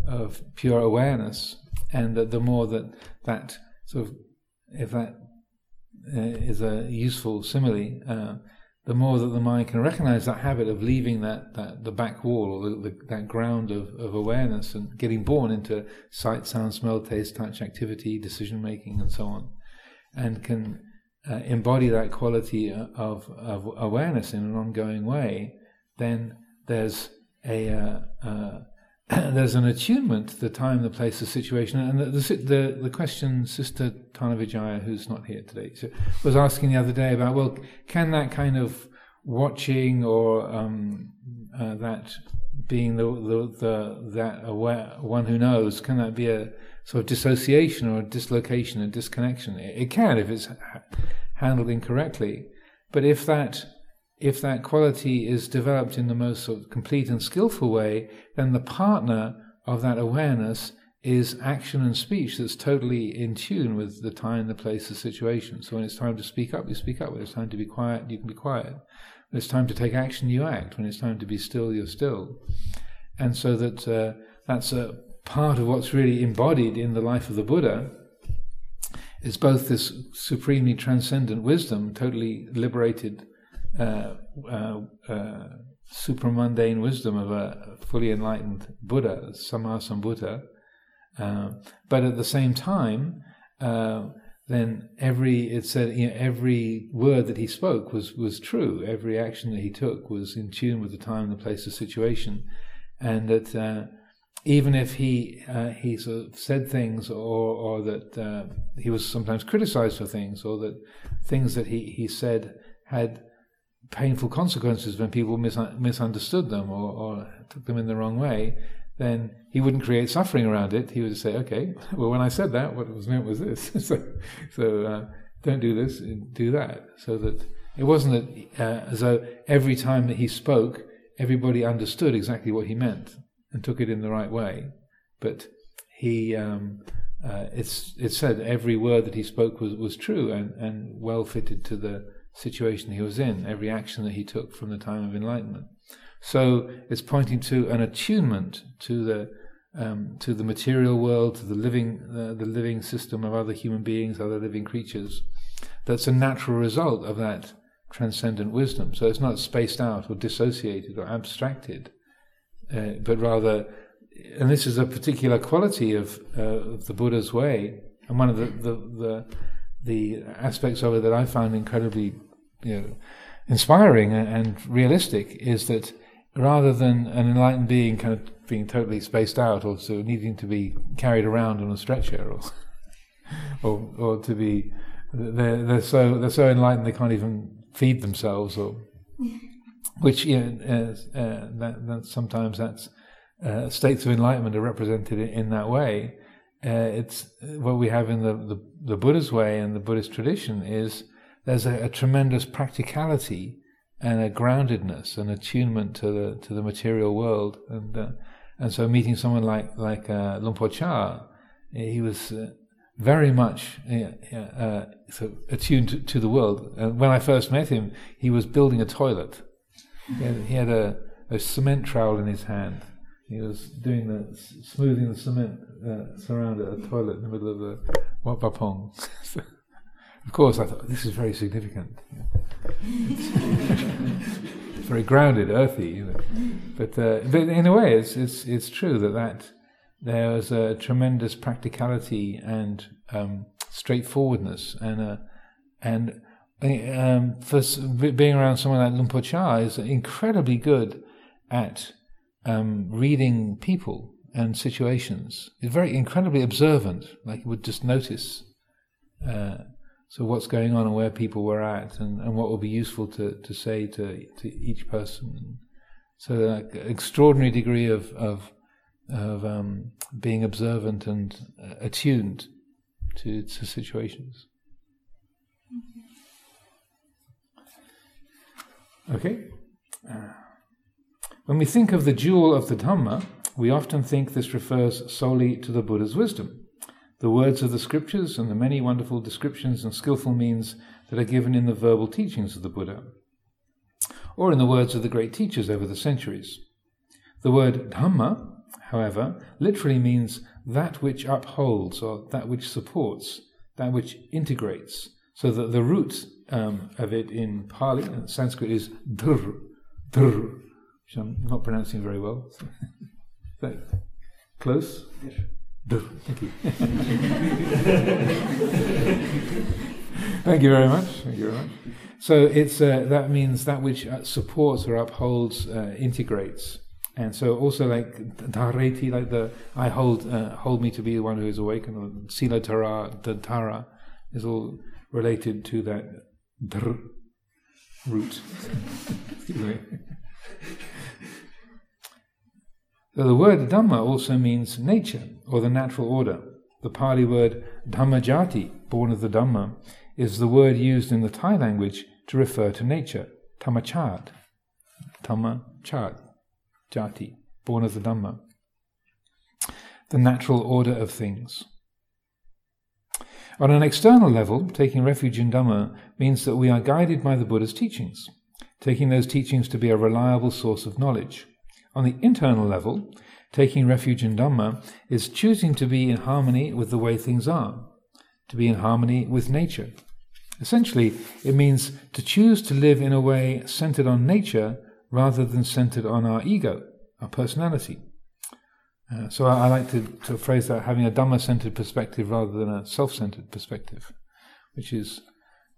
of pure awareness. And that the more that that sort of, if that uh, is a useful simile, uh, the more that the mind can recognize that habit of leaving that, that the back wall or the, the, that ground of, of awareness and getting born into sight, sound, smell, taste, touch, activity, decision making, and so on, and can uh, embody that quality of, of awareness in an ongoing way, then there's a uh, uh, there's an attunement to the time, the place, the situation. And the, the, the, the question Sister Tana Vijaya, who's not here today, was asking the other day about, well, can that kind of watching or um, uh, that being the, the, the, that aware, one who knows, can that be a sort of dissociation or a dislocation, a disconnection? It, it can if it's handled incorrectly. But if that if that quality is developed in the most sort of complete and skillful way, then the partner of that awareness is action and speech that's totally in tune with the time, the place, the situation. So when it's time to speak up, you speak up. When it's time to be quiet, you can be quiet. When it's time to take action, you act. When it's time to be still, you're still. And so that uh, that's a part of what's really embodied in the life of the Buddha is both this supremely transcendent wisdom, totally liberated uh, uh, uh, supramundane wisdom of a fully enlightened Buddha, Sammasambuddha. Uh, but at the same time, uh, then every it said you know, every word that he spoke was was true. Every action that he took was in tune with the time, the place, the situation, and that uh, even if he uh, he sort of said things or or that uh, he was sometimes criticized for things or that things that he he said had painful consequences when people mis- misunderstood them or, or, took them in the wrong way, then he wouldn't create suffering around it. He would say, okay, well, when I said that, what was meant was this. so, so uh, don't do this, do that. So that it wasn't that, uh, as though every time that he spoke, everybody understood exactly what he meant and took it in the right way. But he, um, uh, it's, it said every word that he spoke was, was true and, and well fitted to the situation he was in, every action that he took from the time of enlightenment. So it's pointing to an attunement to the um, to the material world, to the living uh, the living system of other human beings, other living creatures. That's a natural result of that transcendent wisdom. So it's not spaced out or dissociated or abstracted, uh, but rather, and this is a particular quality of, uh, of the Buddha's way, and one of the, the, the the aspects of it that I found incredibly, you know, inspiring and realistic is that rather than an enlightened being kind of being totally spaced out or so needing to be carried around on a stretcher or or, or to be they're, they're so they're so enlightened they can't even feed themselves or which you know, uh, uh, that, that sometimes that's uh, states of enlightenment are represented in, in that way. Uh, it's what we have in the, the, the Buddha's way and the Buddhist tradition is there's a, a tremendous practicality and a groundedness and attunement to the to the material world and uh, and so meeting someone like like uh, Luang Por Chah, he was uh, very much uh, so attuned to, to, the world. And when I first met him, he was building a toilet. He had, he had a, a, cement trowel in his hand. He was doing the smoothing the cement uh, around a toilet in the middle of the Wat Pah Pong. of course, I thought this is very significant. it's very grounded, earthy, you know. But uh, but in a way, it's it's it's true that that there was a tremendous practicality and um, straightforwardness and and um, for being around someone like Luang Por Chah is incredibly good at um, reading people and situations. He's very incredibly observant. Like he would just notice. Uh, so what's going on and where people were at and, and what would be useful to, to say to, to each person. So like extraordinary degree of, of of um, being observant and uh, attuned to, to situations. Okay? Uh, when we think of the jewel of the Dhamma, we often think this refers solely to the Buddha's wisdom, the words of the scriptures, and the many wonderful descriptions and skillful means that are given in the verbal teachings of the Buddha, or in the words of the great teachers over the centuries. The word Dhamma however, literally means that which upholds or that which supports, that which integrates. So that the root um, of it in Pali and Sanskrit is dhr, dhr, which I'm not pronouncing very well. that close? Yes. Thank you. Thank you very much. Thank you very much. So it's uh, that means that which uh, supports or upholds, uh, integrates. And so also like dhareti, like the I hold uh, hold me to be the one who is awakened, or siladhara, is all related to that dhr root. so the word dhamma also means nature or the natural order. The Pali word dhammajati, born of the Dhamma, is the word used in the Thai language to refer to nature, tamachad. Tamachad jati, born of the Dhamma, the natural order of things. On an external level, taking refuge in Dhamma means that we are guided by the Buddha's teachings, taking those teachings to be a reliable source of knowledge. On the internal level, taking refuge in Dhamma is choosing to be in harmony with the way things are, to be in harmony with nature. Essentially, it means to choose to live in a way centered on nature rather than centered on our ego, our personality. Uh, so I, I, like to, to phrase that having a Dhamma centered perspective rather than a self centered perspective, which is,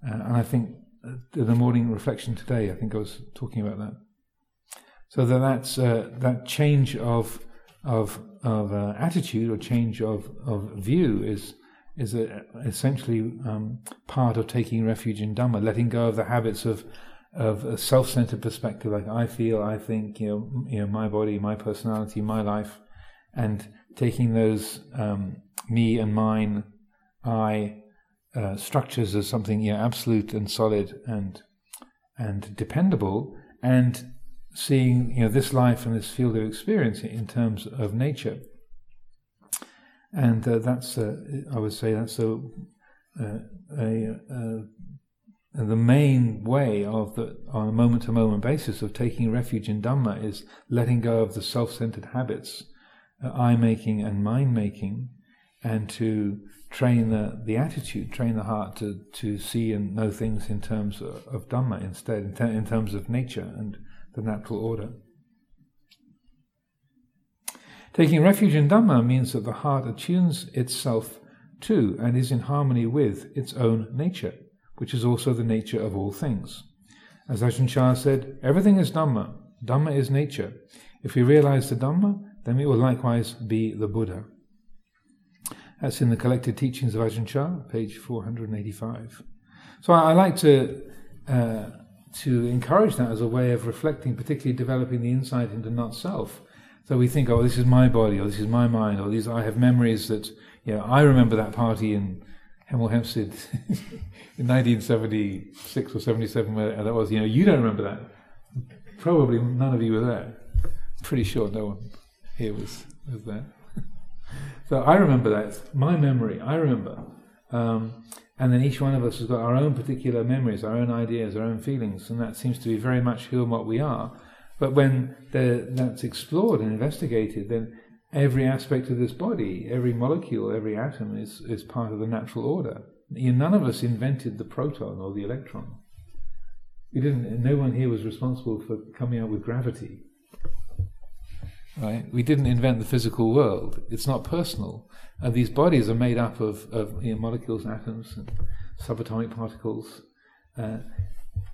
uh, and I think uh, in the morning reflection today, I think I was talking about that. So that that's uh, that change of of of uh, attitude or change of, of view is is a, essentially um, part of taking refuge in Dhamma, letting go of the habits of of a self-centered perspective, like I feel, I think, you know, you know, my body, my personality, my life, and taking those um, me and mine, I uh, structures as something you know, absolute and solid and and dependable, and seeing you know this life and this field of experience in terms of nature. And uh, that's, uh, I would say, that's a, uh, a, a the main way of the on a moment to moment basis of taking refuge in Dhamma is letting go of the self centered habits, uh, I making and mind making, and to train the, the attitude, train the heart to, to see and know things in terms of, of Dhamma instead, in, ter- in terms of nature and the natural order. Taking refuge in Dhamma means that the heart attunes itself to and is in harmony with its own nature which is also the nature of all things. As Ajahn Chah said, everything is Dhamma, Dhamma is nature. If we realize the Dhamma, then we will likewise be the Buddha. That's in the collected teachings of Ajahn Chah, page 485. So I, I like to uh, to encourage that as a way of reflecting, particularly developing the insight into not self. So we think, oh, this is my body, or this is my mind, or these I have memories that, you know, I remember that party in Hemel Hempstead in 1976 or 77, where that was. You know, you don't remember that. Probably none of you were there. Pretty sure no one here was was there. so I remember that. my memory. I remember. Um, and then each one of us has got our own particular memories, our own ideas, our own feelings, and that seems to be very much who and what we are. But when that's explored and investigated, then every aspect of this body, every molecule, every atom is, is part of the natural order. None of us invented the proton or the electron. We didn't. No one here was responsible for coming up with gravity. Right? We didn't invent the physical world. It's not personal. And these bodies are made up of, of you know, molecules, atoms, and subatomic particles. Uh,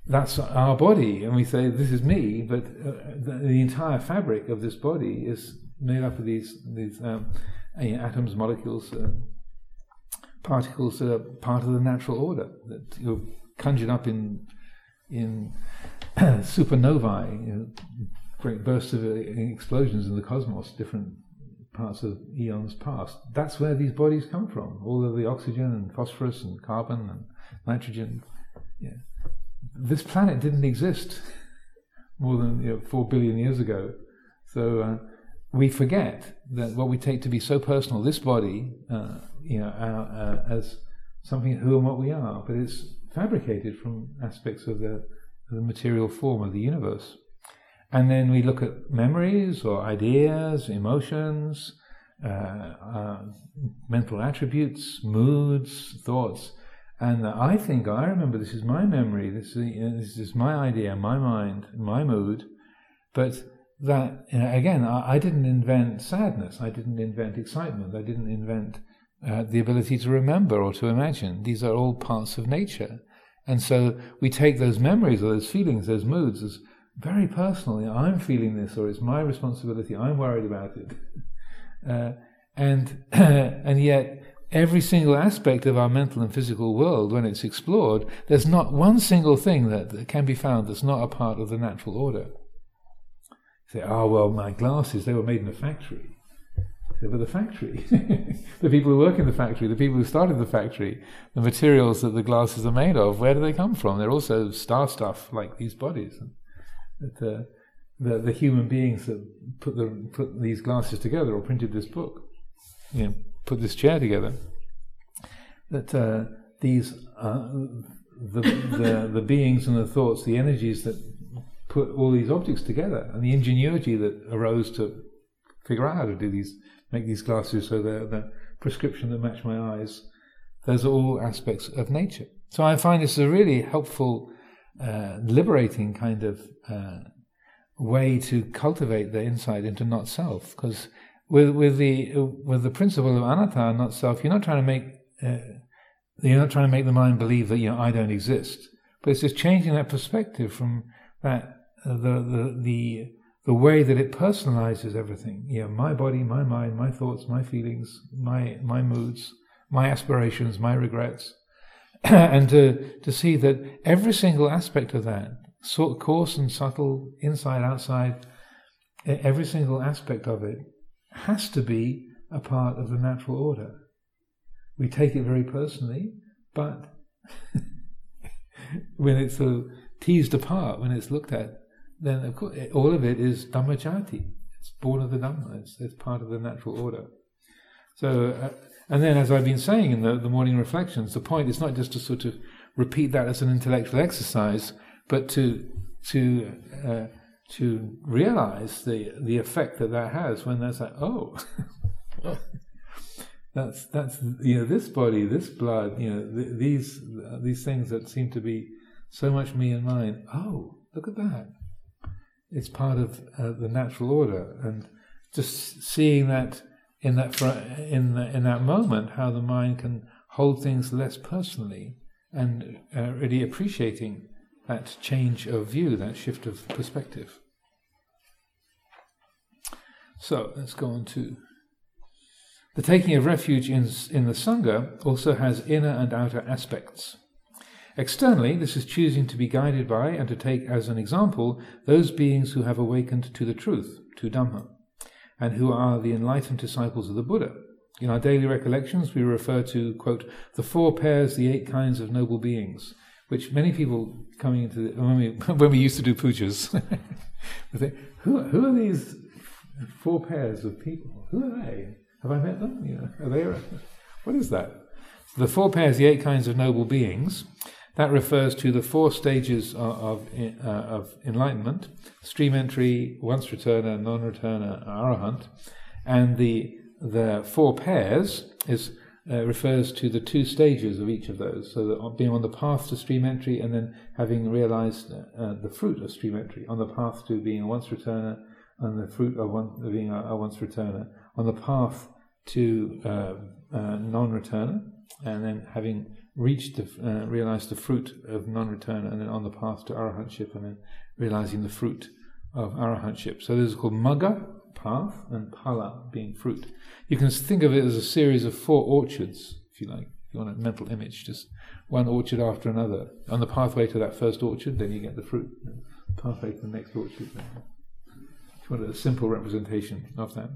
that's our body, and we say this is me, but uh, the, the, entire fabric of this body is made up of these these um, you know, atoms, molecules, uh, particles that are part of the natural order that you're conjured up in in supernovae, you know, great bursts of uh, explosions in the cosmos, different parts of eons past. That's where these bodies come from. All of the oxygen and phosphorus and carbon and nitrogen. Yeah. This planet didn't exist more than you know, four billion years ago. So uh, we forget that what we take to be so personal, this body, uh, you know, uh, as something who and what we are, but it's fabricated from aspects of the, the material form of the universe. And then we look at memories or ideas, emotions, uh, uh, mental attributes, moods, thoughts. And I think I remember this is my memory, this is, this is my idea, my mind, my mood. But that, you know, again, I, I, didn't invent sadness, I didn't invent excitement, I didn't invent uh, the ability to remember or to imagine. These are all parts of nature. And so we take those memories or those feelings, those moods as very personal. You know, I'm feeling this, or it's my responsibility. I'm worried about it, uh, and and yet every single aspect of our mental and physical world, when it's explored, there's not one single thing that, that can be found that's not a part of the natural order. You say, oh well, my glasses they were made in a factory. They were the factory. the people who work in the factory, the people who started the factory, the materials that the glasses are made of, where do they come from? They're also star stuff like these bodies that the the human beings that put the put these glasses together or printed this book, you know, put this chair together. That uh, these uh, the, the the beings and the thoughts, the energies that put all these objects together, and the ingenuity that arose to figure out how to do these, make these glasses so they're the prescription that match my eyes. Those are all aspects of nature. So I find this a really helpful uh, liberating kind of uh, way to cultivate the insight into not self. Because with with the with the principle of anatta, not self, you're not trying to make uh, you're not trying to make the mind believe that you know I don't exist, but it's just changing that perspective from that uh, the the the the way that it personalizes everything. You know, my body, my mind, my thoughts, my feelings, my my moods, my aspirations, my regrets and to, to see that every single aspect of that, sort coarse and subtle, inside, outside, every single aspect of it has to be a part of the natural order. We take it very personally, but when it's sort of teased apart, when it's looked at, then of course all of it is dhammajati. It's born of the Dhamma. It's, it's part of the natural order. So uh, and then, as I've been saying in the, the morning reflections, the point is not just to sort of repeat that as an intellectual exercise, but to to uh, to realize the the effect that that has when there's like, oh, that's that's you know this body, this blood, you know th- these uh, these things that seem to be so much me and mine. Oh, look at that! It's part of uh, the natural order, and just seeing that in that in the, in that moment how the mind can hold things less personally and uh, really appreciating that change of view, that shift of perspective. So let's go on to the taking of refuge in, in the Sangha also has inner and outer aspects. Externally, this is choosing to be guided by and to take as an example those beings who have awakened to the truth, to Dhamma, and who are the enlightened disciples of the Buddha. In our daily recollections, we refer to, quote, the four pairs, the eight kinds of noble beings, which many people coming into the, when we, when we used to do pujas, think, who, who are these four pairs of people? Who are they? Have I met them? You know, are they? What is that? The four pairs, the eight kinds of noble beings. That refers to the four stages of, of, uh, of enlightenment: stream entry, once returner, non-returner, arahant, and the the four pairs is uh, refers to the two stages of each of those. So being on the path to stream entry and then having realized uh, the fruit of stream entry, on the path to being a once returner and the fruit of, one, being a, a once returner, on the path to uh, uh, non-returner, and then having reached the, uh, realized the fruit of non-return, and then on the path to arahantship, and then realizing the fruit of arahantship. So this is called magga, path, and phala being fruit. You can think of it as a series of four orchards, if you like. If you want a mental image, just one orchard after another. On the pathway to that first orchard, then you get the fruit. Pathway to the next orchard. If you want a simple representation of that.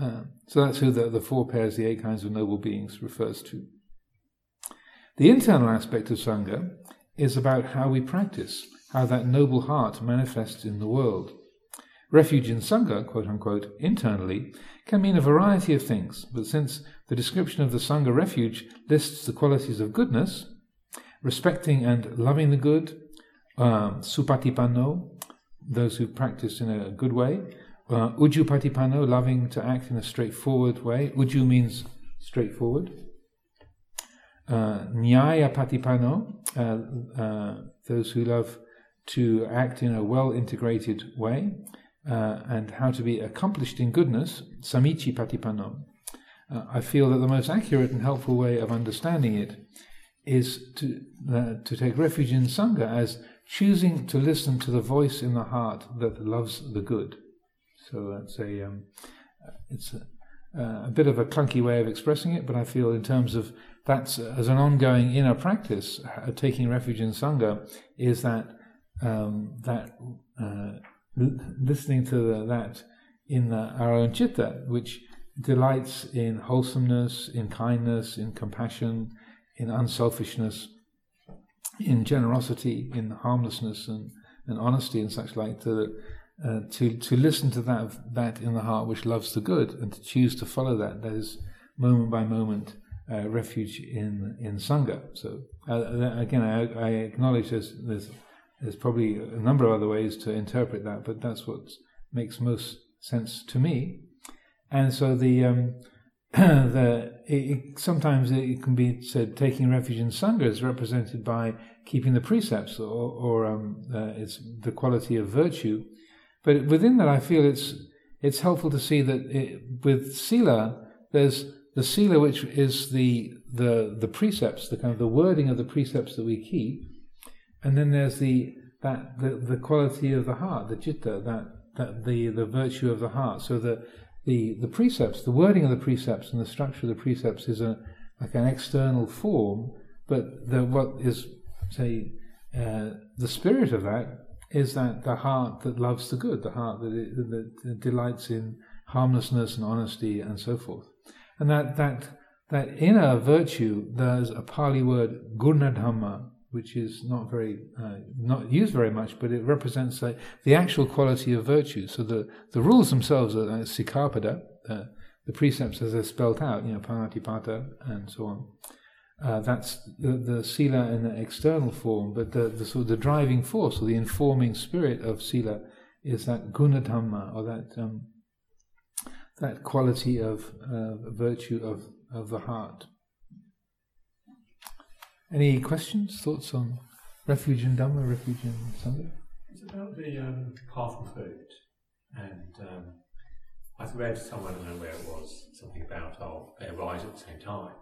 Uh, so that's who the, the four pairs, the eight kinds of noble beings, refers to. The internal aspect of Sangha is about how we practice, how that noble heart manifests in the world. Refuge in Sangha, quote unquote, internally, can mean a variety of things, but since the description of the Sangha refuge lists the qualities of goodness, respecting and loving the good, um, supatipanno, those who practice in a good way, uh, Uju Patipano, loving to act in a straightforward way. Uju means straightforward. Uh, Nyaya Patipano, uh, uh, those who love to act in a well integrated way, uh, and how to be accomplished in goodness. Samichi Patipano. Uh, I feel that the most accurate and helpful way of understanding it is to, uh, to take refuge in Sangha as choosing to listen to the voice in the heart that loves the good. So that's a um, it's a, a, bit of a clunky way of expressing it, but I feel in terms of that's as an ongoing inner practice, uh, taking refuge in sangha is that um, that uh, l- listening to the, that in the, our own chitta, which delights in wholesomeness, in kindness, in compassion, in unselfishness, in generosity, in harmlessness and, and honesty and such like, to uh, to to listen to that that in the heart which loves the good and to choose to follow that that is moment by moment uh, refuge in in sangha. So uh, again I, I, acknowledge there's, there's there's probably a number of other ways to interpret that but that's what makes most sense to me. And so the um, the it, it, sometimes it can be said taking refuge in sangha is represented by keeping the precepts or, or um, uh, it's the quality of virtue. But within that, I feel it's it's helpful to see that it, with sila, there's the sila which is the the the precepts, the kind of the wording of the precepts that we keep, and then there's the that the, the quality of the heart, the citta, that that the the virtue of the heart. So the the the precepts, the wording of the precepts, and the structure of the precepts is a like an external form, but the what is say uh, the spirit of that is that the heart that loves the good, the heart that, it, that delights in harmlessness and honesty and so forth. And that, that, that inner virtue, there's a Pali word, gunadhamma, which is not very, uh, not used very much, but it represents uh, the actual quality of virtue. So the, the rules themselves are uh, sikkhapada, uh, the precepts as they're spelt out, you know, panatipata and so on. Uh, that's the, the sila in the external form, but the, the sort of the driving force or the informing spirit of sila is that gunadhamma or that um, that quality of uh, virtue of, of the heart. Any questions, thoughts on refuge in Dhamma, refuge in Sangha? It's about the um, path of food, and um, I've read somewhere, I don't know where it was, something about oh, they arise at the same time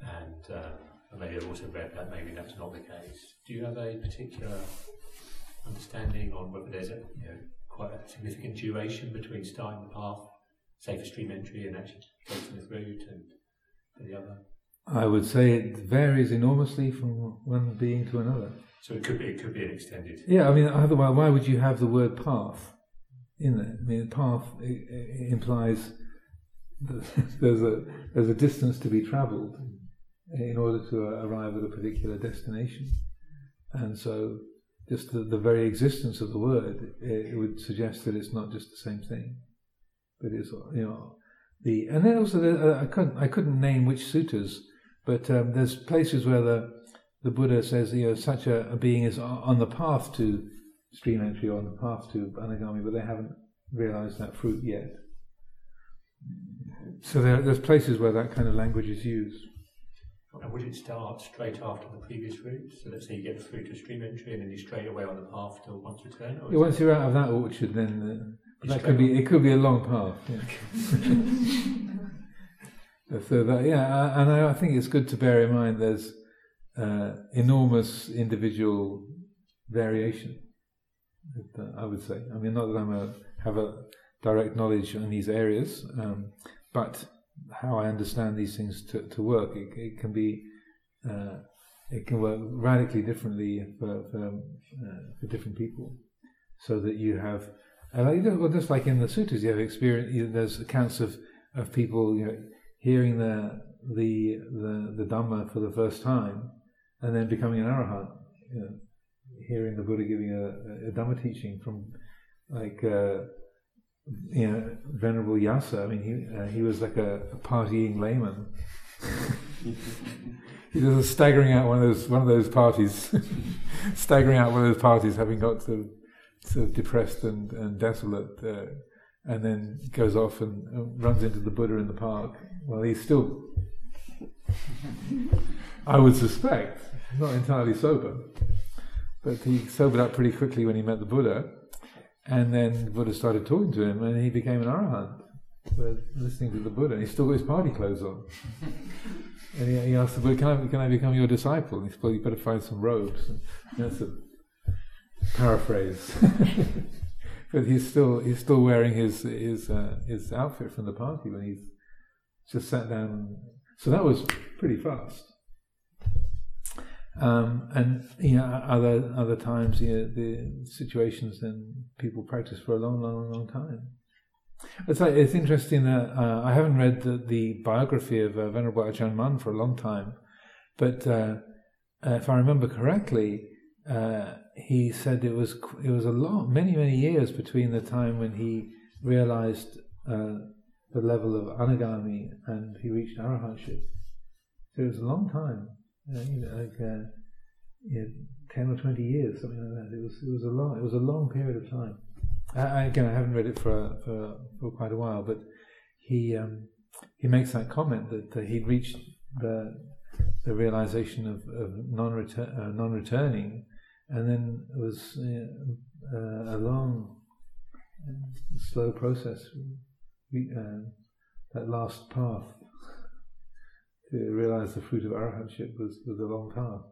and um, maybe I've also read that maybe that's not the case. Do you have a particular understanding on whether there's a you know, quite a significant duration between starting the path, say for stream entry, and actually the route and the other? I would say it varies enormously from one being to another. So it could be it could be an extended. Yeah, I mean, otherwise, why would you have the word path in there? I mean, path implies there's a there's a distance to be travelled in order to arrive at a particular destination, and so just the, the very existence of the word it, would suggest that it's not just the same thing, but it's you know the and then also the, uh, I couldn't I couldn't name which sutras, but um, there's places where the the Buddha says, you know, such a, a being is on the path to stream entry or on the path to anagami, but they haven't realized that fruit yet. So there, there's places where that kind of language is used. And would it start straight after the previous route? So let's say you get through to stream entry and then you straight away on the path to once return? Yeah, once you're out of that orchard, then that could be it could be a long path. Yeah. so that yeah, and I, I think it's good to bear in mind there's uh, enormous individual variation. I would say. I mean, not that I'm a have a direct knowledge in these areas, um, but how I understand these things to, to work, it, it can be uh, it can work radically differently for for, uh, for different people, so that you have. And well, just like in the sutras, you have experience. You, there's accounts of, of people you know, hearing the the the the Dhamma for the first time, and then becoming an arahant. You know, hearing the Buddha giving a, a Dhamma teaching from like uh, you know Venerable Yasa. I mean, he uh, he was like a, a partying layman. he was staggering out one of those one of those parties, staggering out one of those parties, having got of, sort of depressed and, and desolate, uh, and then goes off and, runs into the Buddha in the park. Well, he's still, I would suspect, not entirely sober. But he sobered up pretty quickly when he met the Buddha, and then the Buddha started talking to him, and he became an arahant. listening to the Buddha, and he's still got his party clothes on. and he, he, asked the Buddha, can I, can I become your disciple? And he said, well, you better find some robes. And that's a paraphrase. but he's still he's still wearing his his uh, his outfit from the party when he's just sat down. So that was pretty fast. Um, and you know, other other times, you know, the situations then people practice for a long, long, long time. It's like, it's interesting that uh, I haven't read the, the biography of uh, Venerable Ajahn Mun for a long time, but uh, uh if I remember correctly, uh, he said it was it was a lot, many many years between the time when he realized uh, the level of anagami and he reached arahantship. So it was a long time you know, like uh, you know, ten or twenty years, something like that. It was it was a long it was a long period of time. I, again, I haven't read it for for, for quite a while, but he um, he makes that comment that uh, he'd reached the the realization of, of non uh, non returning, and then it was uh, a long, slow process. Uh, that last path to realize the fruit of arahantship was, was a long path.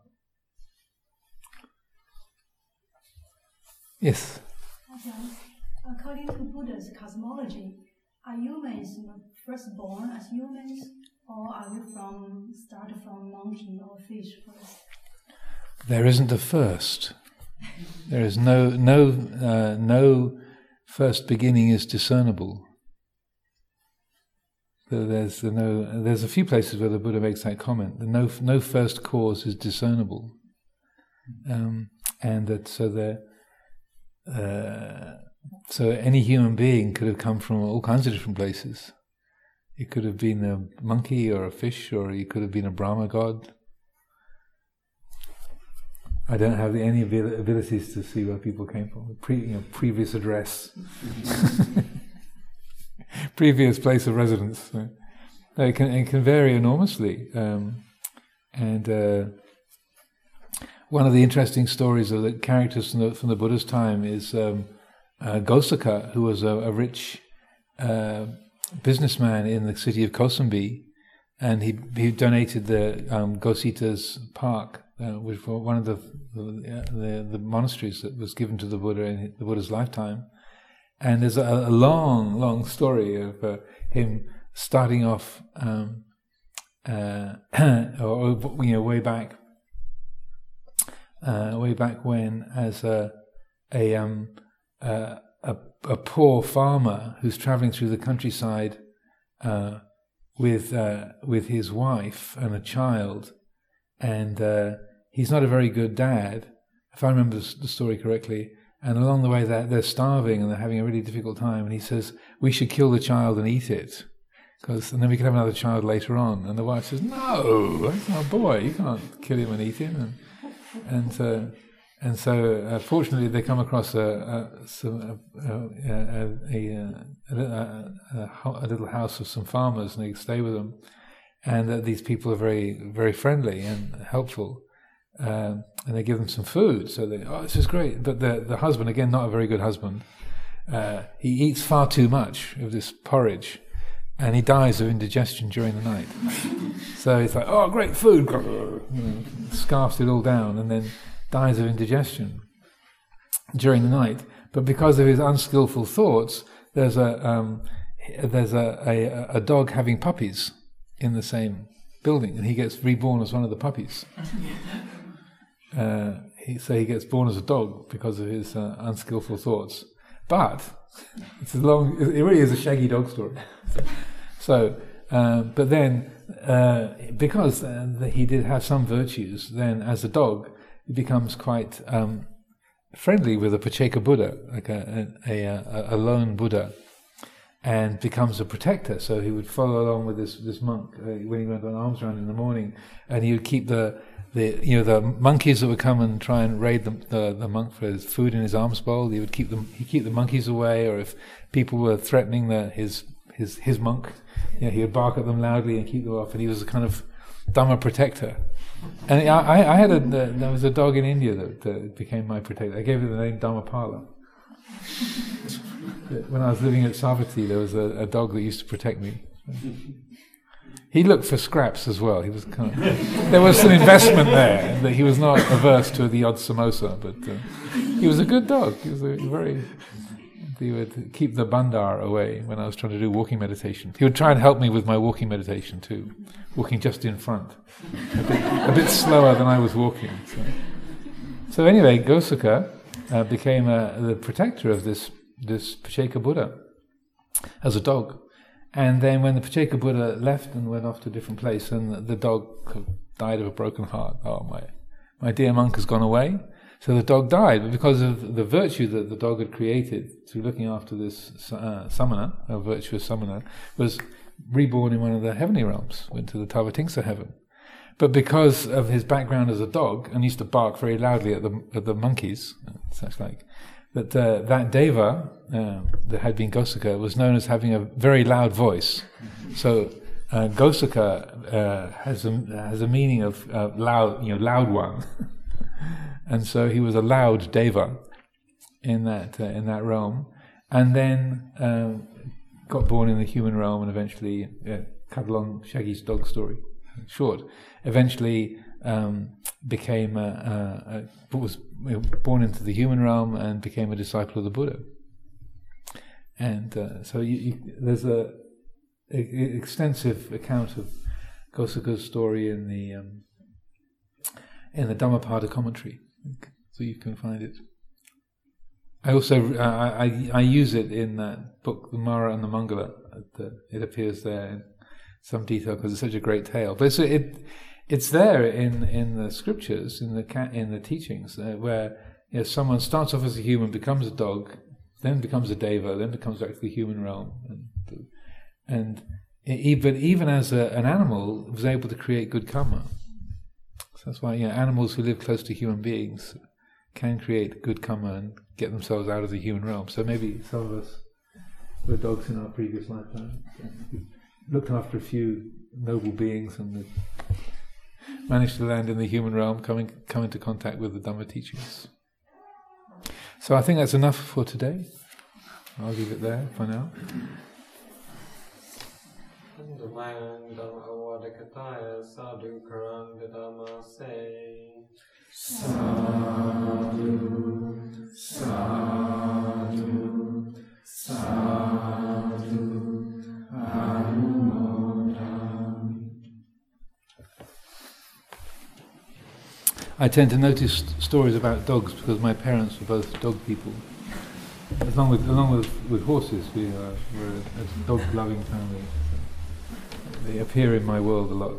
Yes. According to Buddha's cosmology, are humans first born as humans, or are we from start from monkey or fish first? There isn't a first. there is no no uh, no first beginning is discernible. There's no. There's a few places where the Buddha makes that comment. The no no first cause is discernible, um, and that so there. Uh, so any human being could have come from all kinds of different places. It could have been a monkey or a fish, or he could have been a Brahma god. I don't have any abilities to see where people came from. Pre, you know, previous address. previous place of residence. So it, can, it can vary enormously. Um, and uh, one of the interesting stories of the characters from the, from the Buddha's time is um, uh, Ghosaka, who was a, a rich uh, businessman in the city of Kosambi, and he, he donated the um, Ghosita's park, uh, which was one of the the, the monasteries that was given to the Buddha in the Buddha's lifetime. And there's a, a long, long story of uh, him starting off, um, uh, or you know, way back, uh, way back when, as a a, um, a a poor farmer who's traveling through the countryside uh, with uh, with his wife and a child, and he's not a very good dad, if I remember the story correctly. And along the way, they're, they're starving and they're having a really difficult time. And he says, "We should kill the child and eat it." Because and then we can have another child later on. And the wife says, "No, that's boy. You can't kill him and eat him." And, and uh, and so, uh, fortunately, they come across a a, some, a, a, little house of some farmers, and they stay with them. And uh, these people are very, very friendly and helpful, um, and they give them some food. So they, oh, this is great. But the the husband, again, not a very good husband. Uh, he eats far too much of this porridge, and he dies of indigestion during the night. so he's like, "Oh, great food!" You know, scarfs it all down, and then dies of indigestion during the night. But because of his unskillful thoughts, there's a um, there's a, a, a dog having puppies in the same building, and he gets reborn as one of the puppies. Uh, he, so he gets born as a dog because of his uh, unskillful thoughts. But it's a long. It really is a shaggy dog story. so, um, but then uh, because uh, he did have some virtues, then as a dog, he becomes quite um, friendly with a Pacceka Buddha, like a, a, a, a, lone Buddha, and becomes a protector. So he would follow along with this this monk uh, when he went on alms round in the morning, and he would keep the the you know the monkeys that would come and try and raid the, the, the monk for his food in his alms bowl. He would keep them he keep the monkeys away, or if people were threatening the, his his his monk, you know, he would bark at them loudly and keep them off. And he was a kind of Dhamma protector. And I, I had a, there was a dog in India that, that became my protector. I gave it the name Dhammapala. When I was living at Savatthi, there was a, a, dog that used to protect me. He looked for scraps as well. He was kind of, there was some investment there. That he was not averse to the odd samosa, but uh, he was a good dog. He was a very he would keep the bandar away when I was trying to do walking meditation. He would try and help me with my walking meditation too, walking just in front, a bit, a bit slower than I was walking. So, so anyway, Ghosaka uh, became uh, the protector of this this Pacceka Buddha as a dog. And then when the Pacceka Buddha left and went off to a different place, and the dog died of a broken heart. Oh my, my dear monk has gone away. So the dog died, but because of the virtue that the dog had created through looking after this uh, samana, a virtuous samana, was reborn in one of the heavenly realms, went to the Tavatimsa heaven. But because of his background as a dog, and used to bark very loudly at the at the monkeys, such like, that uh, that deva uh, that had been Ghosaka was known as having a very loud voice. So uh, Ghosaka uh, has a has a meaning of uh, loud, you know, loud one. and so he was a loud deva in that uh, in that realm, and then uh, got born in the human realm, and eventually uh, cut along Shaggy's dog story short. Eventually um, became a, a, a, was born into the human realm and became a disciple of the Buddha. And uh, so you, you, there's a, extensive account of Ghosaka's story in the um, in the Dhammapada commentary so you can find it. I also uh, I, I use it in that book, the Mara and the Mangala. It appears there in some detail because it's such a great tale. But it it's there in, in the scriptures, in the in the teachings, uh, where you know, someone starts off as a human, becomes a dog, then becomes a deva, then becomes back to the human realm, and, and even even as a, an animal was able to create good karma. So that's why you know, animals who live close to human beings can create good karma and get themselves out of the human realm. So maybe some of us were dogs in our previous lifetime. Looked after a few noble beings and managed to land in the human realm, coming come into contact with the Dhamma teachings. So I think that's enough for today. I'll leave it there for now. Padakataya Sadhu Karang Dadamase. I tend to notice stories about dogs because my parents were both dog people. Along with along with, with horses, we are we're a, a dog loving family. They appear in my world a lot.